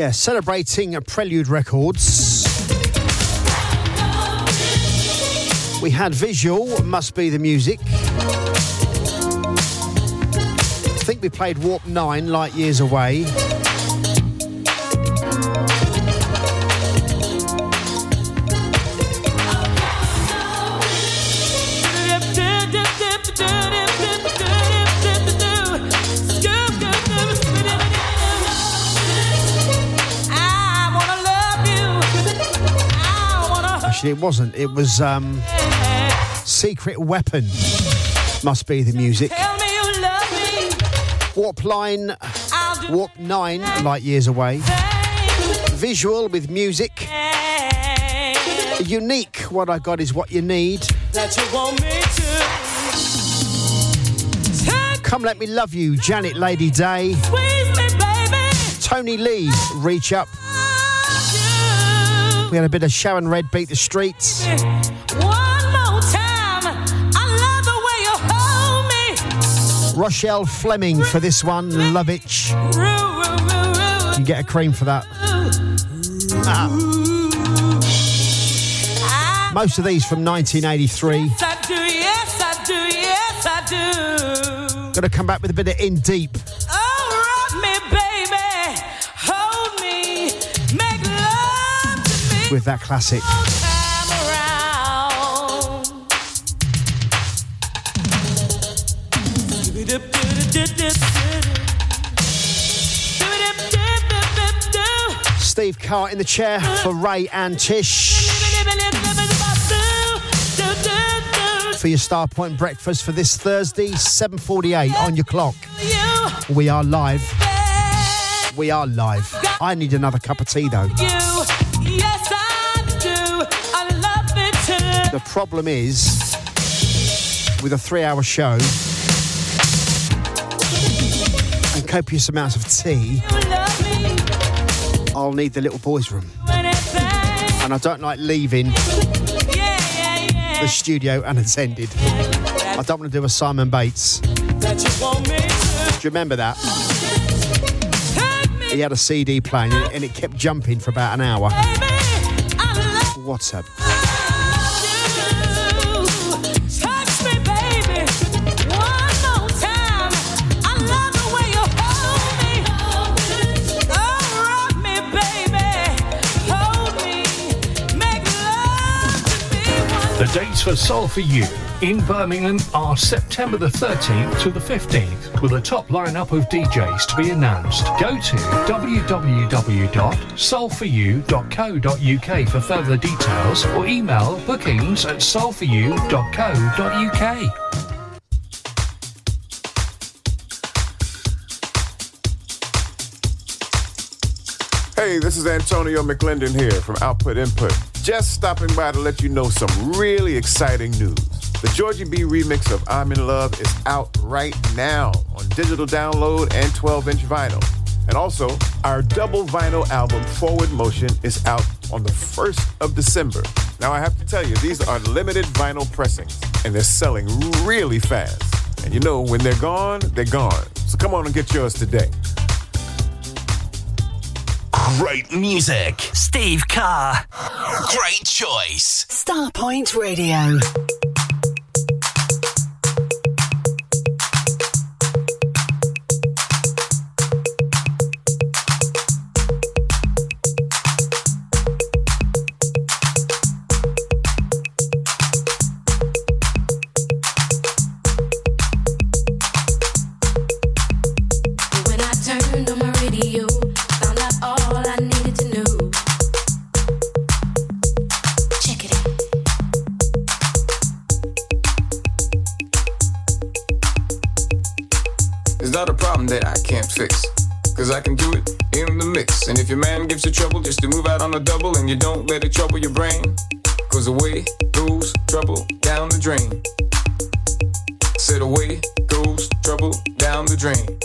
[SPEAKER 10] Yeah,
[SPEAKER 7] celebrating Prelude Records. We had visual, must be the music. I think we played Warp 9, Light Years Away. Actually, it wasn't. It was um, Secret Weapon. Must be the music. Warp line, Warp 9, light years away. Visual with music. Unique, what I got is what you need.
[SPEAKER 15] That you want me to
[SPEAKER 7] Come Let Me Love You, Jeanette Lady Day.
[SPEAKER 15] me, baby.
[SPEAKER 7] Tony Lee, Reach Up. We had a bit of Sharon Redd beat the streets.
[SPEAKER 15] One more time. I love the way you hold me.
[SPEAKER 7] Rochelle Fleming for this one, Love Itch. You get a cream for that. Ah. Most of these from 1983.
[SPEAKER 15] Yes, I do. Yes, I do. Yes, I do.
[SPEAKER 7] Gonna come back with a bit of
[SPEAKER 15] Indeep.
[SPEAKER 7] With that classic. Steve Carr in the chair for Ray and Tish. For your Starpoint breakfast for this Thursday, 7:48 on your clock. We are live. We are live. I need another cup of tea though. The problem is with a three-hour show and copious amounts of tea, I'll need the little boys' room. And I don't like leaving the studio unattended. I don't want to do a Simon Bates. Do you remember that? He had a CD playing and it kept jumping for about an hour. What's up?
[SPEAKER 5] Dates for Soul for You in Birmingham are September the 13th to the 15th, with a top lineup of DJs to be announced. Go to www.soulforyou.co.uk for further details or email bookings at soulforyou.co.uk.
[SPEAKER 9] Hey, this is Antonio McClendon here from Output Input. Just stopping by to let you know some really exciting news. The Georgie B remix of I'm in Love is out right now on digital download and 12 inch vinyl. And also, our double vinyl album Forward Motion is out on the 1st of December. Now, I have to tell you, these are limited vinyl pressings, and they're selling really fast. And you know, when they're gone, they're gone. So come on and get yours today.
[SPEAKER 3] Great music. Steve Carr. Great choice.
[SPEAKER 10] Starpoint Radio.
[SPEAKER 16] You don't let it trouble your brain, cause away goes trouble down the drain. Said away goes trouble down the drain.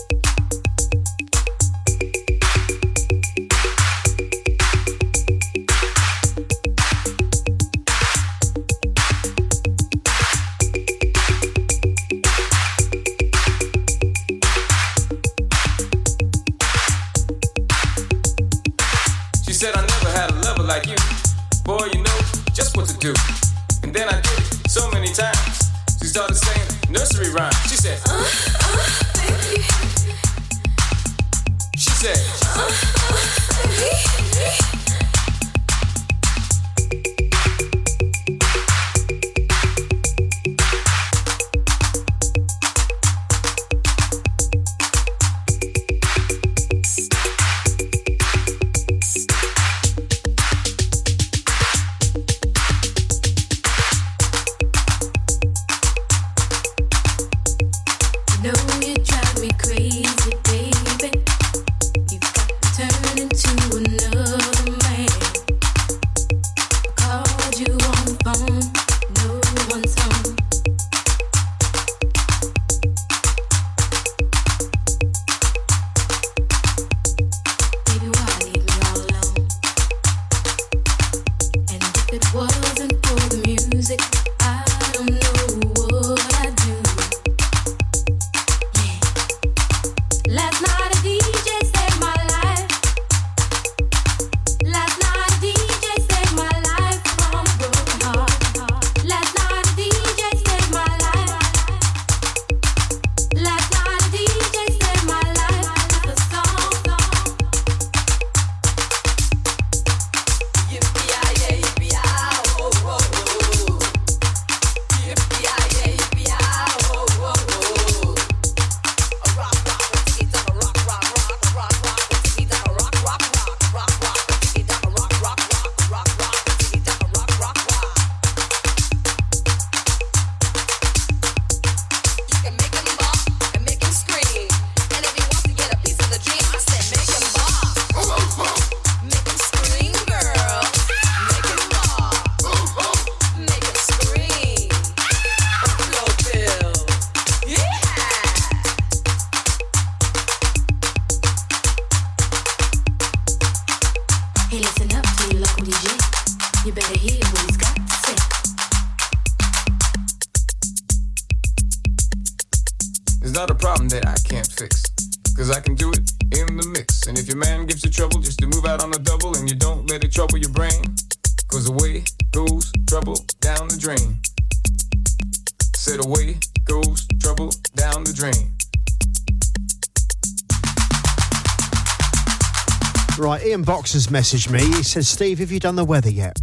[SPEAKER 7] has messaged me. He says, Steve, have you done the weather yet?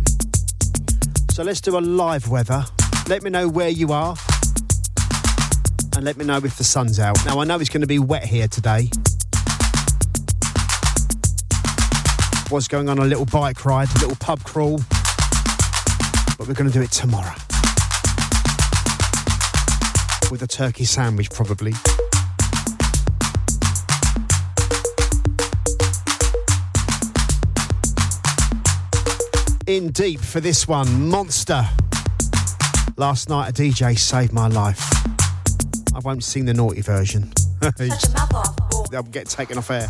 [SPEAKER 7] So let's do a live weather. Let me know where you are and let me know if the sun's out. Now, I know it's going to be wet here today. Was going on a little bike ride, a little pub crawl, but we're going to do it tomorrow with a turkey sandwich, probably. Indeep for this one Monster. Last night, a DJ saved my life. I won't sing the naughty version. [laughs] They'll get taken off air.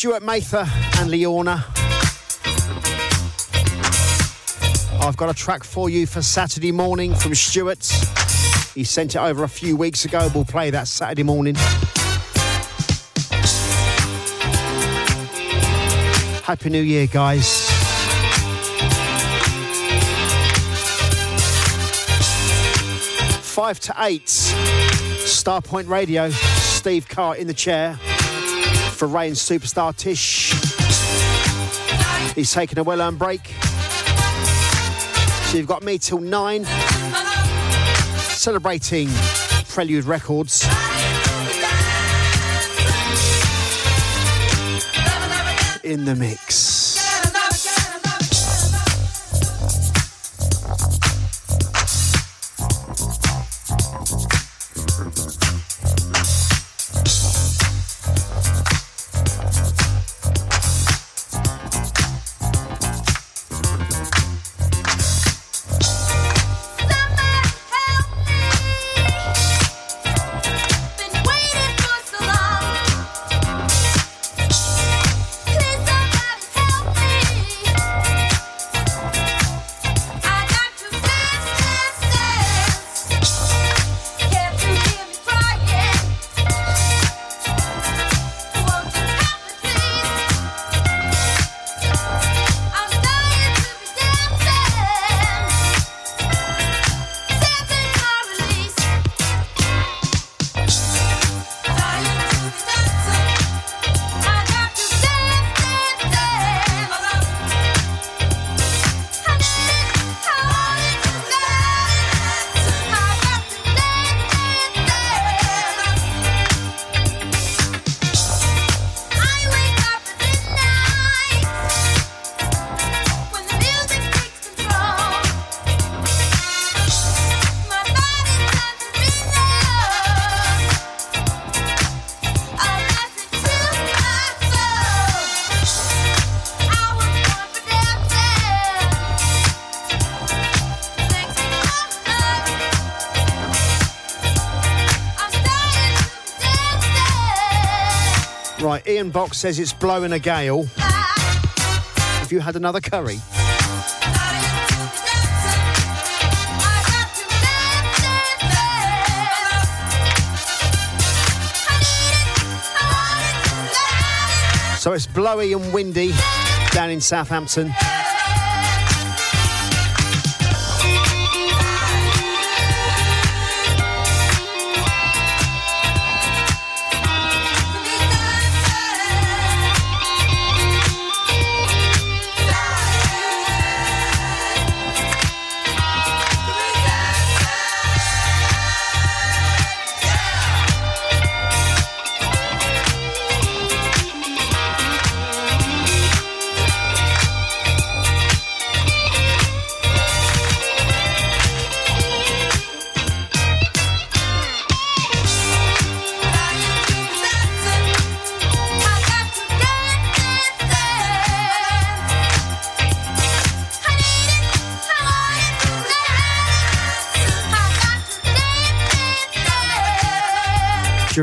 [SPEAKER 7] Stuart Mather and Leona.
[SPEAKER 10] I've got a track for you for Saturday morning from Stuart. He sent it over a few weeks ago. We'll play that Saturday morning. Happy New Year, guys. Five to eight, Starpoint Radio, Steve Carr in the chair for Rain Superstar Tish. He's taking a well earned break. So you've got me till nine, celebrating Prelude Records. In the mix. Box says it's blowing a gale. Have you had another curry? So it's blowy and windy down in Southampton.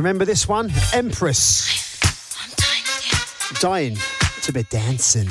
[SPEAKER 10] Remember this one? Empress. Dying to be dancing.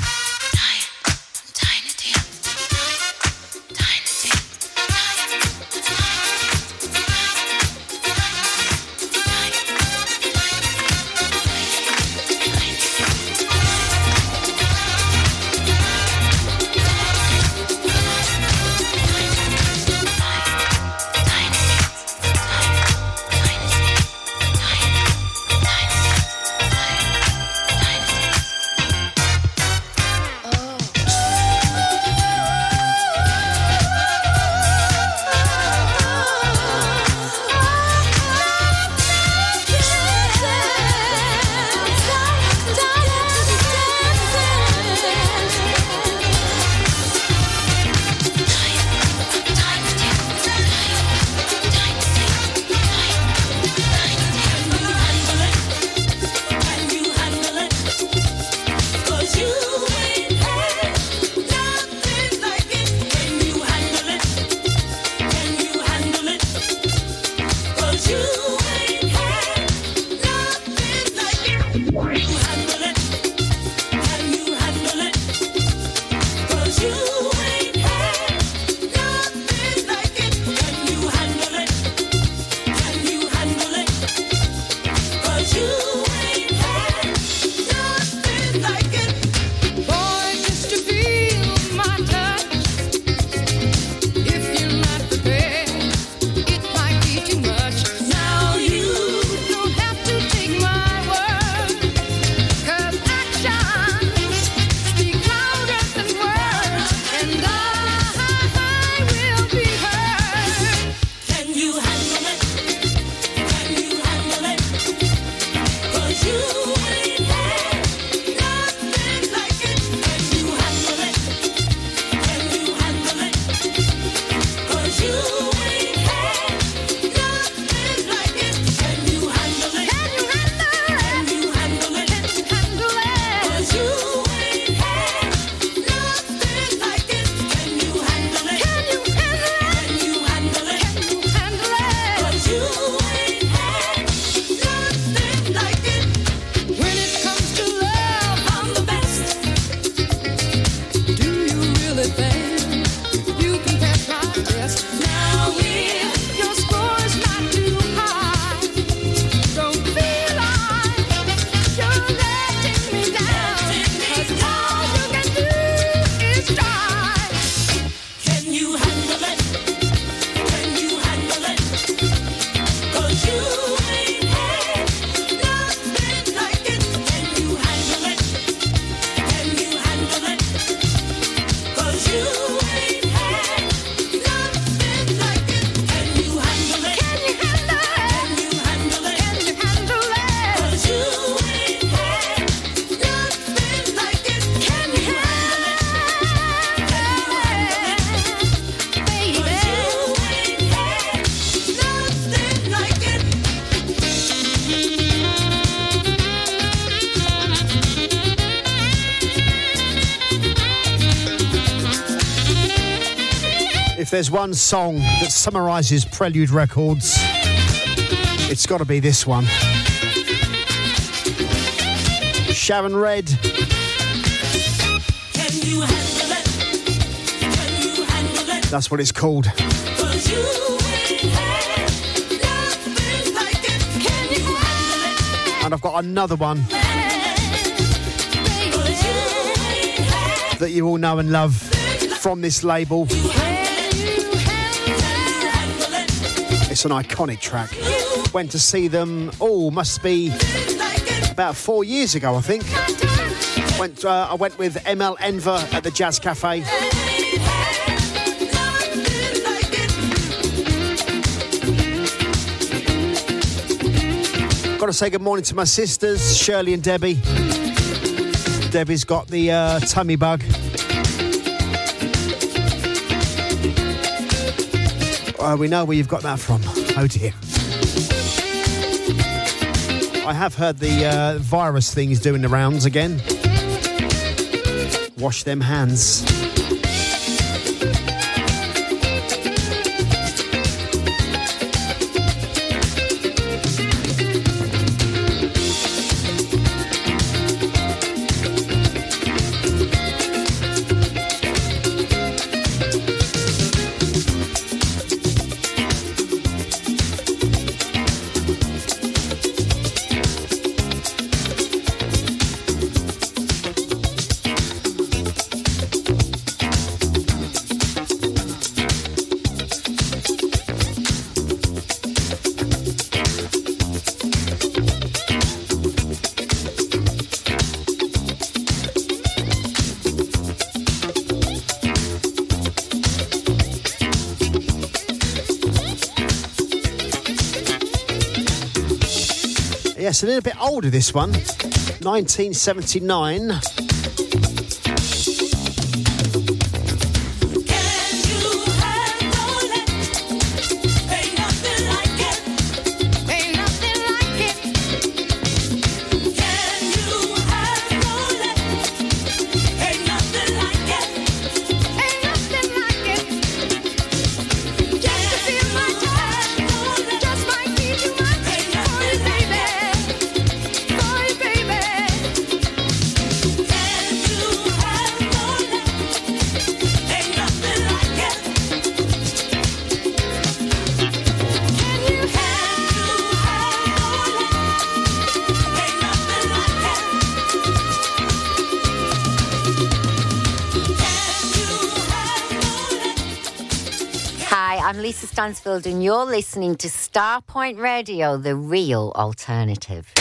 [SPEAKER 7] There's one song that summarises Prelude Records, it's got to be this one. Sharon Redd.
[SPEAKER 15] Can you handle it? Can you handle it?
[SPEAKER 7] That's what it's called.
[SPEAKER 15] 'Cause you ain't had nothing like it. Can you handle it?
[SPEAKER 7] And I've got another one that you all know and love from this label. It's an iconic track. Went to see them, oh, must be about four years ago, I think. Went, uh, I went with ML Enver at the Jazz Cafe. Got to say good morning to my sisters, Shirley and Debbie. Debbie's got the uh, tummy bug. Uh, we know where you've got that from. Oh dear. I have heard the uh, virus thing is doing the rounds again. Wash them hands. Yes, a little bit older this one. 1979.
[SPEAKER 17] Stansfield, and you're listening to Starpoint Radio, the real alternative.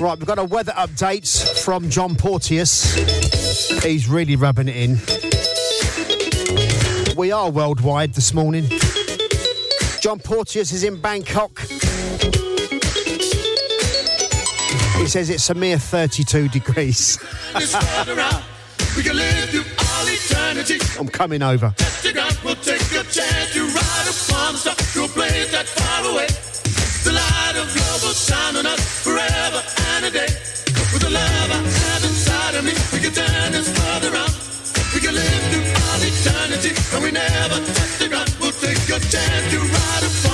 [SPEAKER 7] Right, we've got a weather update from John Porteous. He's really rubbing it in. We are worldwide this morning. John Porteous is in Bangkok. He says it's a mere 32 degrees. [laughs] I'm coming over.
[SPEAKER 17] The light of love will shine on us forever. And we never touch the ground. We'll take a chance to ride a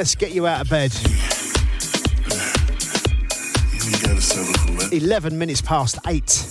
[SPEAKER 7] let's get you out of bed. 11 minutes past 8.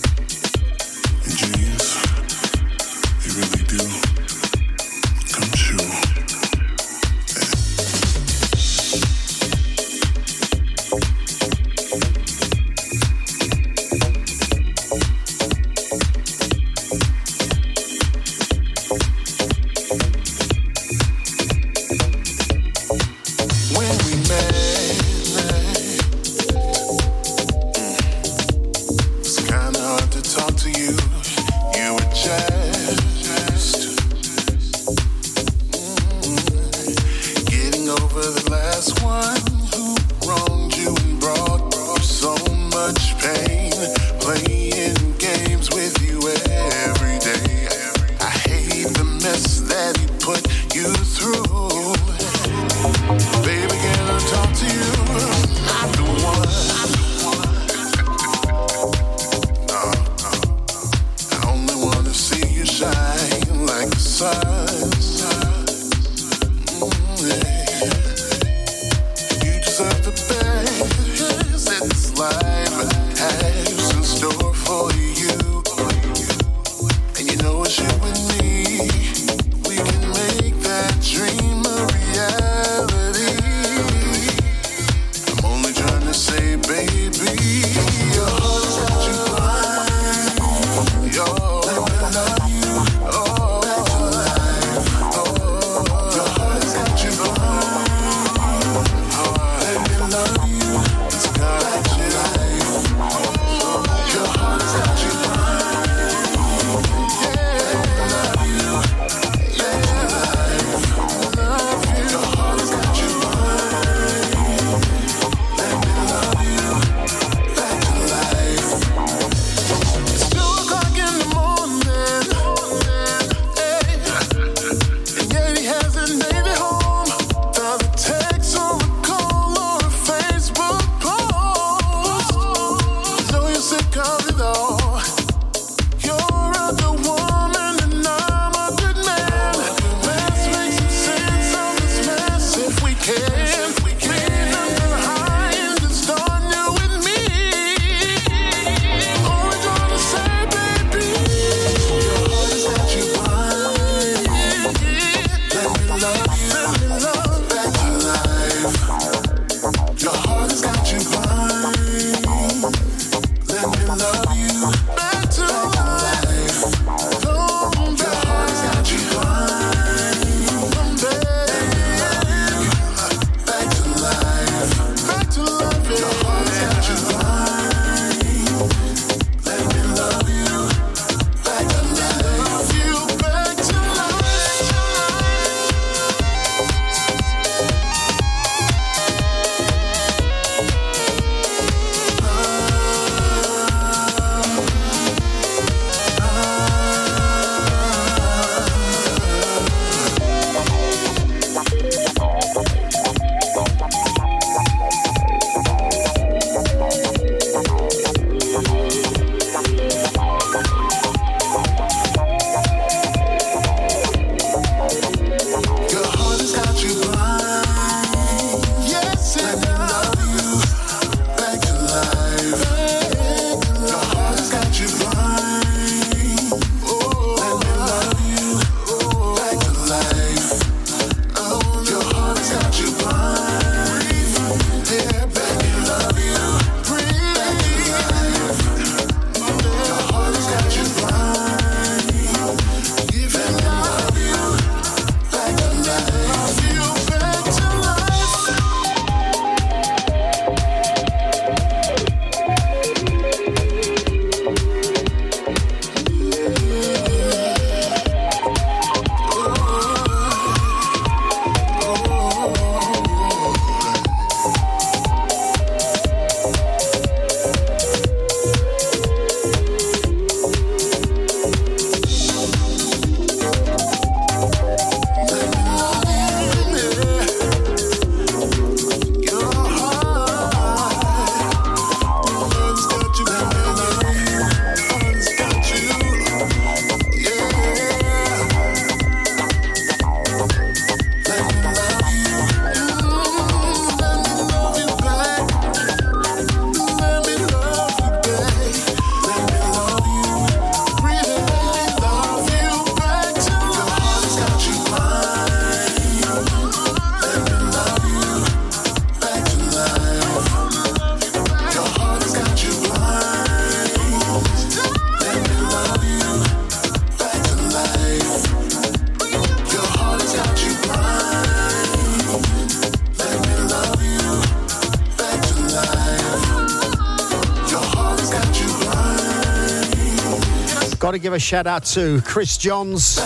[SPEAKER 17] To
[SPEAKER 7] give a shout out to Chris Johns.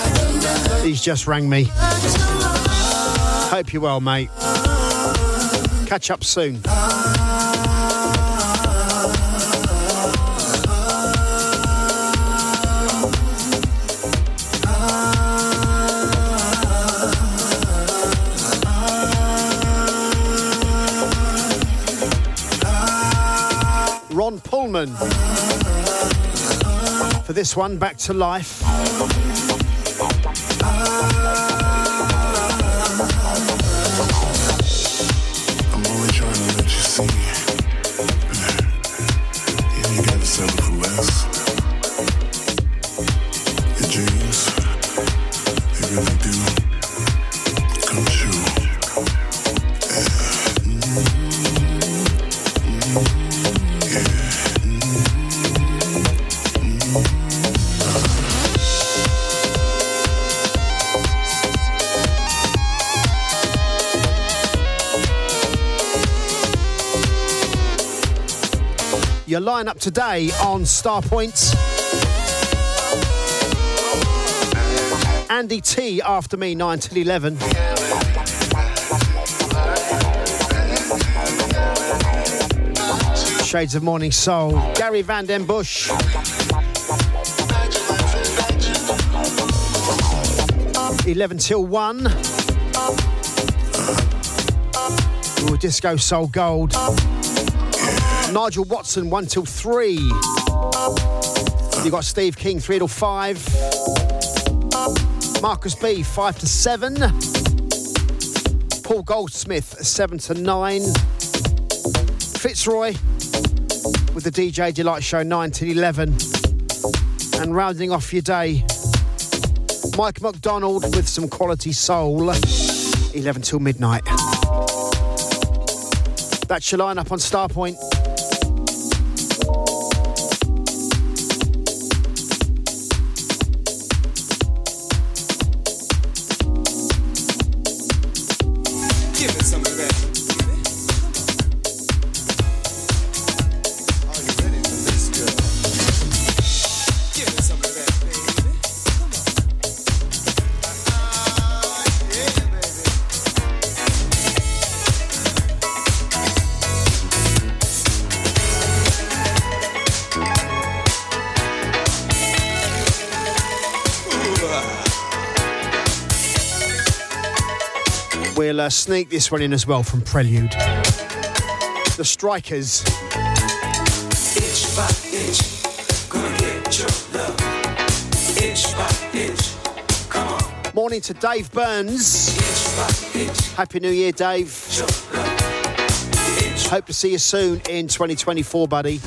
[SPEAKER 7] He's just rang me. Hope you're well, mate. Catch up soon. This one, Back to Life. Lineup today on Starpoints. Andy T after me, 9 till 11. Shades of Morning Soul. Gary Van Den Bush. Eleven till one. Ooh, Disco Soul Gold. Nigel Watson, 1 till 3. You've got Steve King, 3 till 5. Marcus B, 5 to 7. Paul Goldsmith, 7 to 9. Fitzroy with the DJ Delight Show, 9 till 11. And rounding off your day, Mike McDonald with some quality soul, 11 till midnight. That's your lineup on Starpoint. Uh, sneak this one in as well from Prelude. The Strikers.
[SPEAKER 18] Inch by inch, gonna get your love. Inch by inch, come on.
[SPEAKER 7] Morning to Dave Burns.
[SPEAKER 18] Inch by inch,
[SPEAKER 7] Happy New Year, Dave. Hope to see you soon in 2024, buddy.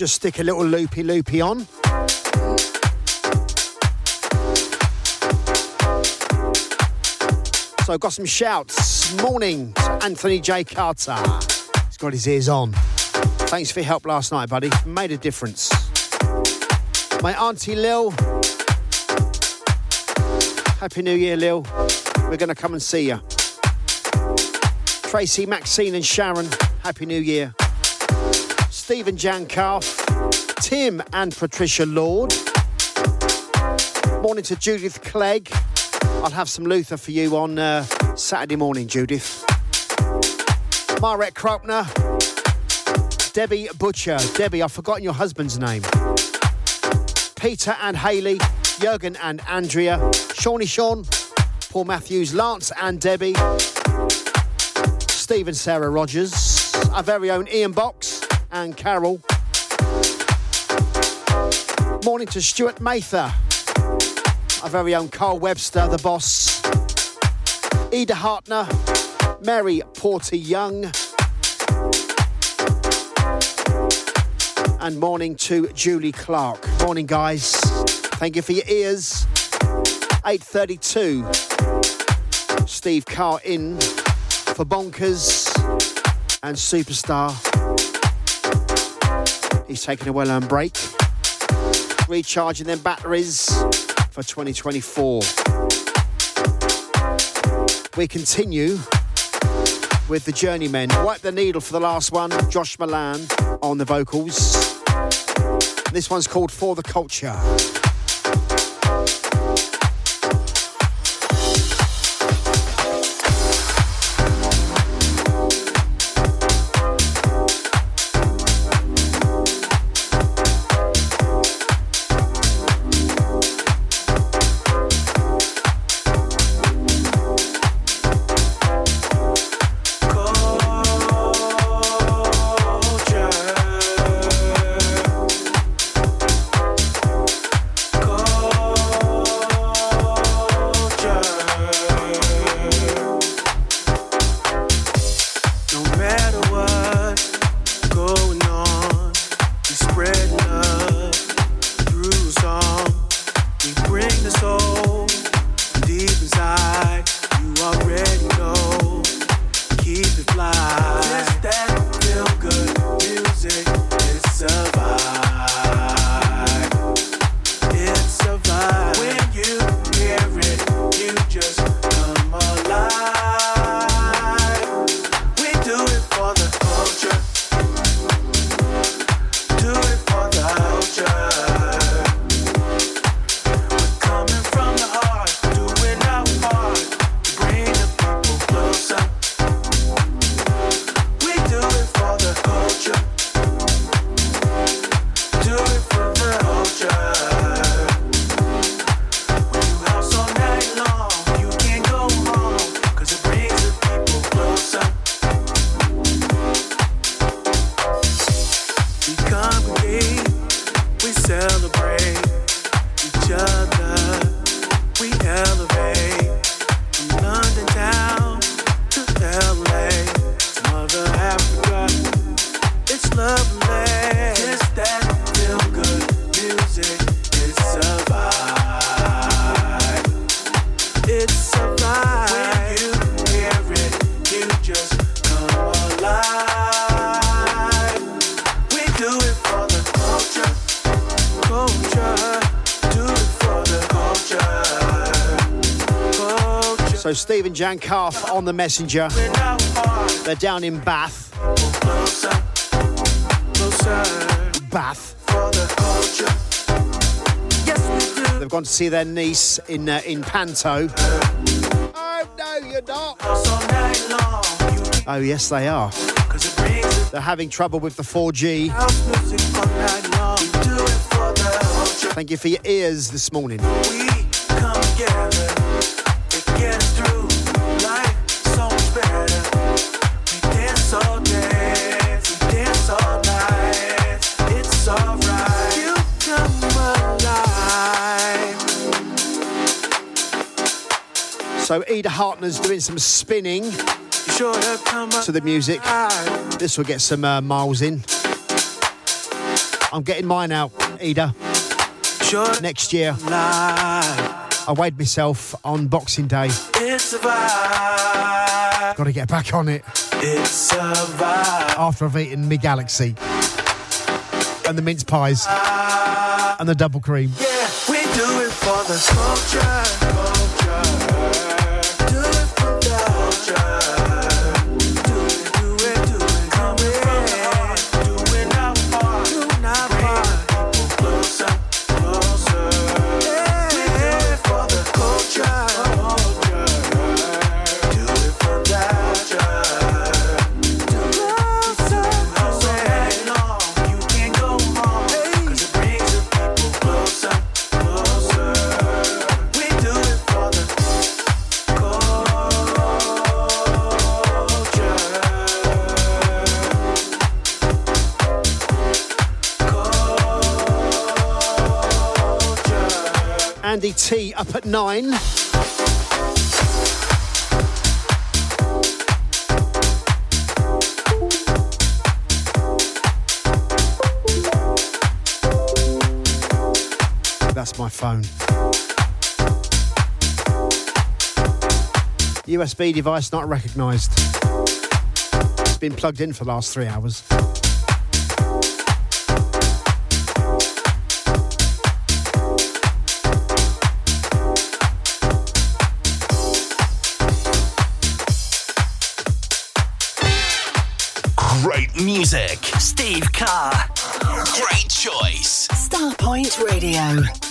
[SPEAKER 18] Just
[SPEAKER 19] stick a little loopy loopy on. So I've got some shouts. Morning Anthony J. Carter. He's got his ears on. Thanks for your help last night, buddy. Made a difference. My auntie Lil. Happy New Year, Lil. We're going to come and see you. Tracy, Maxine, and Sharon. Happy New Year. Stephen Jankarth. Tim and Patricia Lord. Morning to Judith Clegg. I'll have some Luther for you on uh, Saturday morning, Judith. Marek Kropner. Debbie Butcher. Debbie, I've forgotten your husband's name. Peter and Haley. Jurgen and Andrea. Shawnee Sean. Paul Matthews. Lance and Debbie. Steve and Sarah Rogers. Our very own Ian Box and Carol. Morning to Stuart Mather. Our very own Carl Webster, the boss. Ida Hartner. Mary Porter Young. And morning to Julie Clark. Morning, guys. Thank you for your ears. 8.32. Steve Carr in for Bonkers and Superstar. He's taking a well-earned break. Recharging them batteries for 2024. We continue with the Journeymen. Wipe the needle for the last one. Josh Milan on the vocals. This one's called For the Culture. Stephen Jankarth on the messenger. They're down in Bath. Bath. They've gone to see their niece in uh, in Panto. Oh no, you're not. Oh yes, they are. They're having trouble with the 4G. Thank you for your ears this morning.
[SPEAKER 7] So
[SPEAKER 19] Ida Hartner's doing some spinning
[SPEAKER 7] to
[SPEAKER 19] the music. This will get some uh, miles in.
[SPEAKER 7] I'm getting mine out, Ida. Next year. I weighed myself on Boxing Day. Got to get back on it.
[SPEAKER 19] It's a vibe.
[SPEAKER 7] After I've eaten me Galaxy and the mince pies and the double cream.
[SPEAKER 19] Yeah, we do it for the culture.
[SPEAKER 7] Nine. That's my phone. USB device not recognised. It's been plugged in for the last three hours.
[SPEAKER 3] Music. Steve Carr. Great choice.
[SPEAKER 11] Starpoint Radio.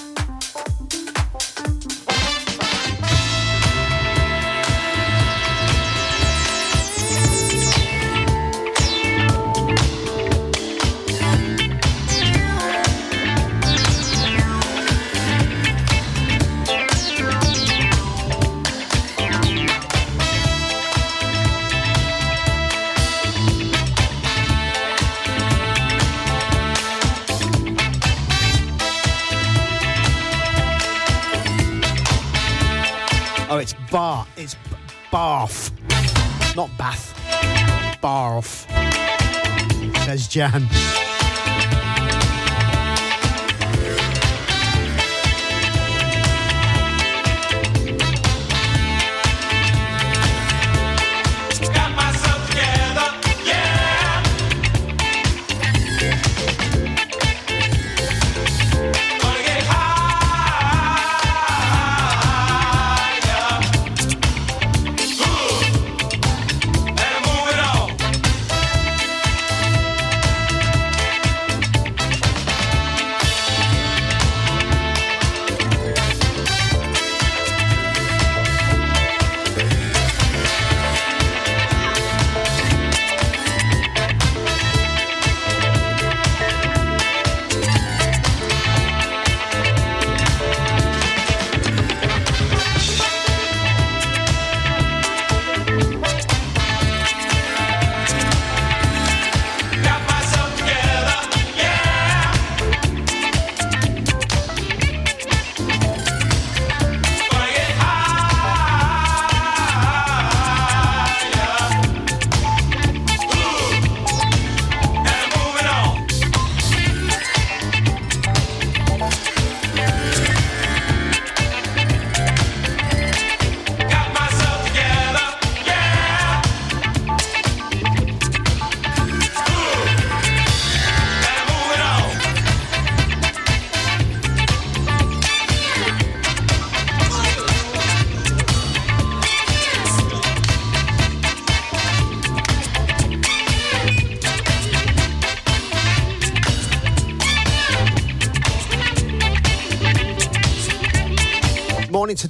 [SPEAKER 7] It's b- bath. Not bath. Bath. Says Jan.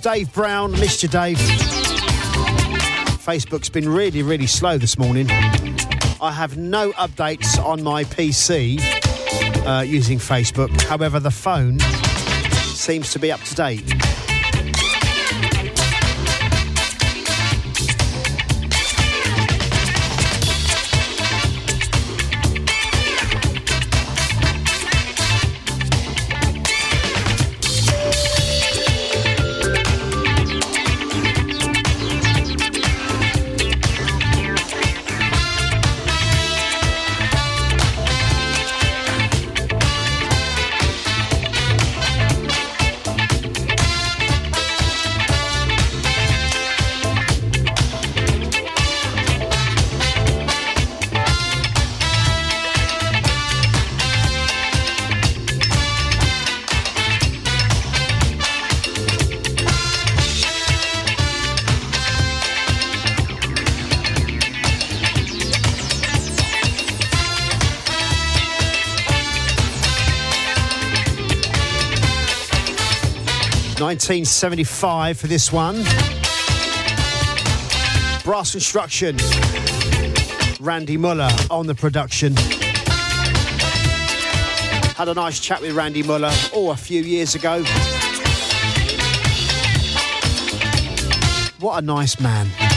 [SPEAKER 7] Dave Brown. Missed you, Dave. Facebook's been really, really slow this morning. I have no updates on my PC uh, using Facebook. However, the phone seems to be up to date. 1975 for this one. Brass Construction. Randy Muller on the production. Had a nice chat with Randy Muller, oh, a few years ago. What a nice man.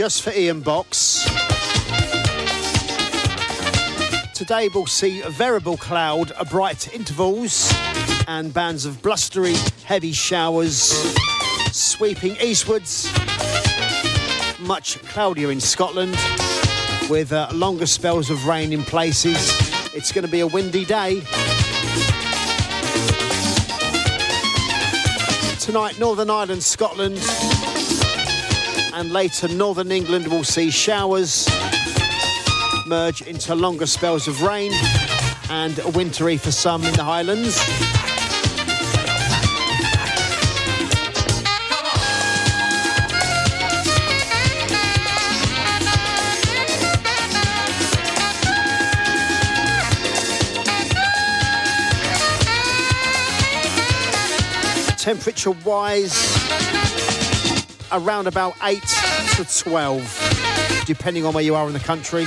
[SPEAKER 7] Just for Ian Box. Today we'll see a variable cloud, a bright intervals, and bands of blustery, heavy showers sweeping eastwards. Much cloudier in Scotland, with uh, longer spells of rain in places. It's going to be a windy day. Tonight, Northern Ireland, Scotland, and later Northern England will see showers merge into longer spells of rain and wintry for some in the Highlands. Temperature wise, around about 8 to 12, depending on where you are in the country.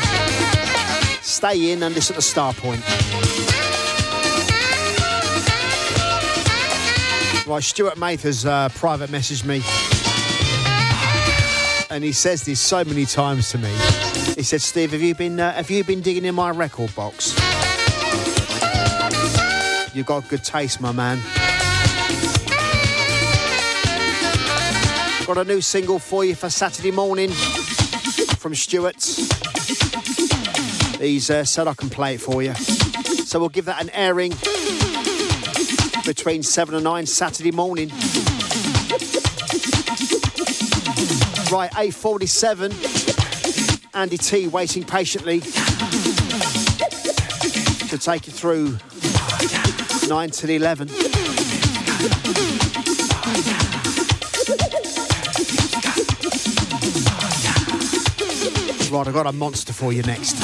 [SPEAKER 7] Stay in and listen to Starpoint. Right, Stuart Mathers uh, private messaged me. And he says this so many times to me. He said, Steve, have you been, uh, have you been digging in my record box? You've got good taste, my man. Got a new single for you for Saturday morning from Stuart. He's uh, said I can play it for you. So we'll give that an airing between 7 and 9 Saturday morning. Right, 8.47. Andy T waiting patiently to take you through 9 till 11. Right, I've got a monster for you next.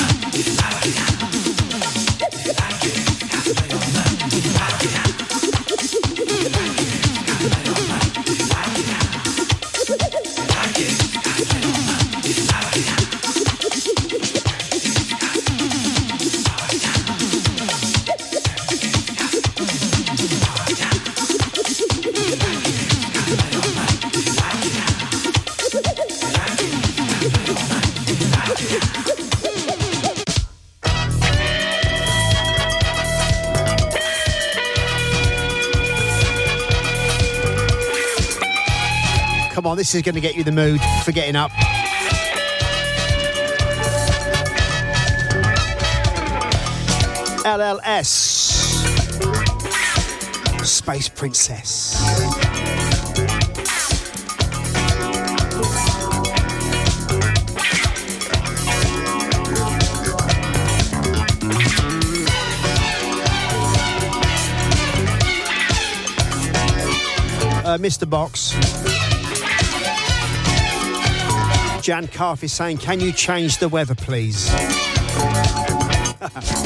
[SPEAKER 7] This is going to get you the mood for getting up. LLS Space Princess. Uh, Mr. Box. Jan Carf is saying, Can you change the weather, please?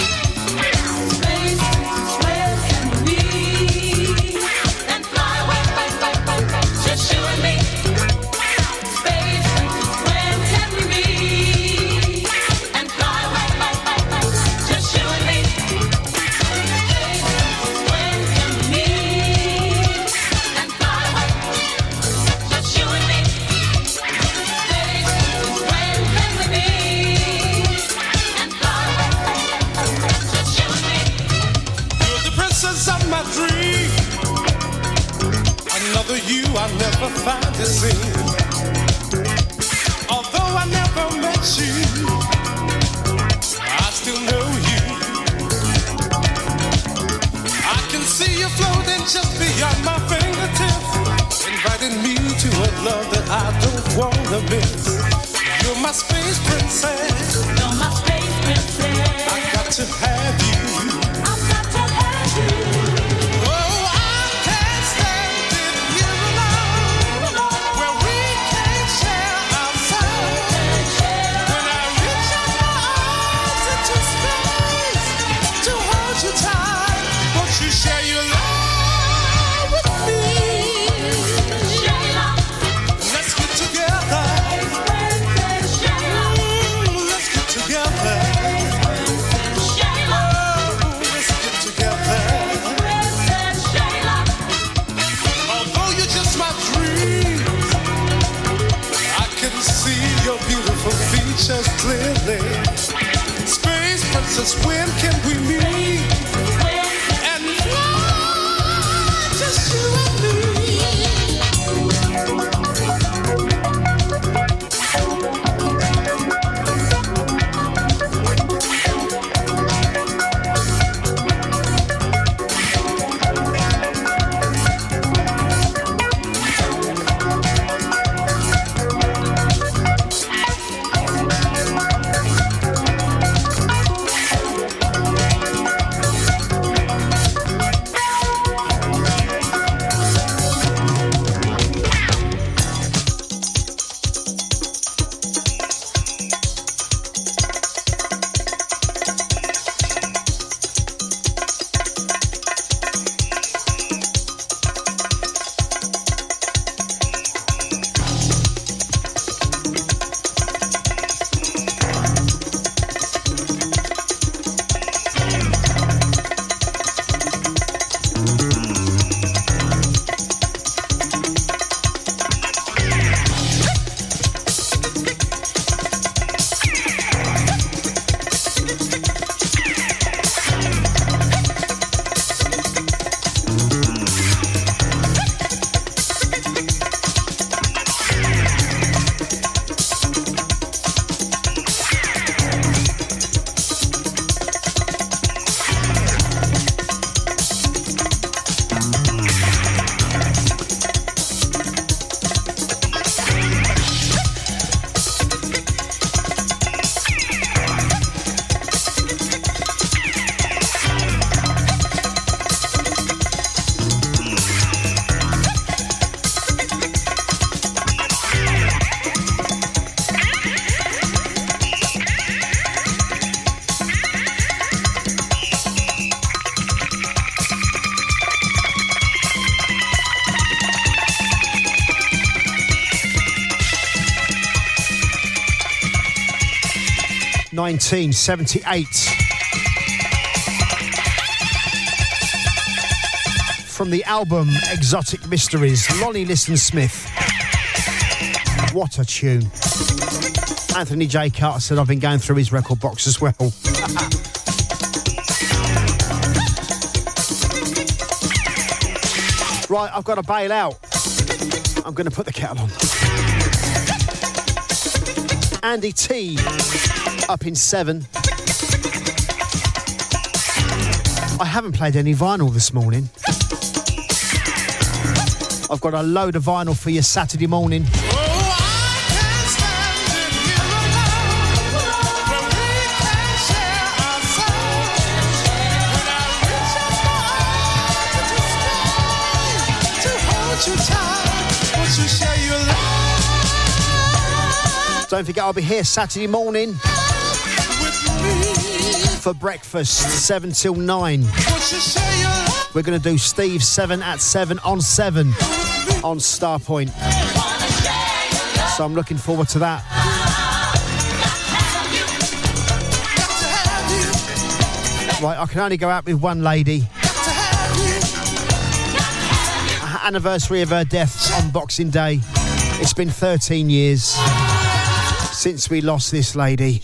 [SPEAKER 7] [laughs]
[SPEAKER 9] love that I don't wanna miss.
[SPEAKER 7] 1978. From the album Exotic Mysteries, Lonnie Liston Smith. What a tune. Anthony J. Carter said I've been going through his record box as well. [laughs] right, I've got to bail out. I'm going to put the kettle on. Andy T up in seven. I haven't played any vinyl this morning. I've got a load of vinyl for you Saturday morning. Don't forget, I'll be here Saturday morning for breakfast, 7 till 9. We're going to do Steve 7 at 7 on 7 on Starpoint. So I'm looking forward to that. Right, I can only go out with one lady. Anniversary of her death on Boxing Day. It's been 13 years since we lost this lady.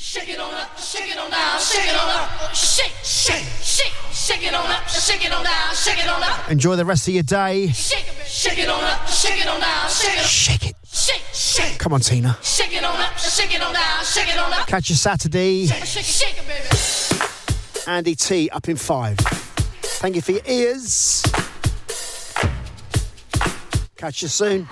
[SPEAKER 10] Shake it on up, shake, shake, shake, shake it on up, shake it on down, shake it on up,
[SPEAKER 7] Enjoy the rest of your day.
[SPEAKER 10] shake it, shake it on up, shake it on down, shake it,
[SPEAKER 7] Shake it.
[SPEAKER 10] shake, shake,
[SPEAKER 7] Come on, Teena.
[SPEAKER 10] shake it on up, shake it on down, shake it on up,
[SPEAKER 7] Catch you Saturday.
[SPEAKER 10] shake, shake, shake it, baby.
[SPEAKER 7] Andy T up in five. Thank you for your ears. Catch you soon.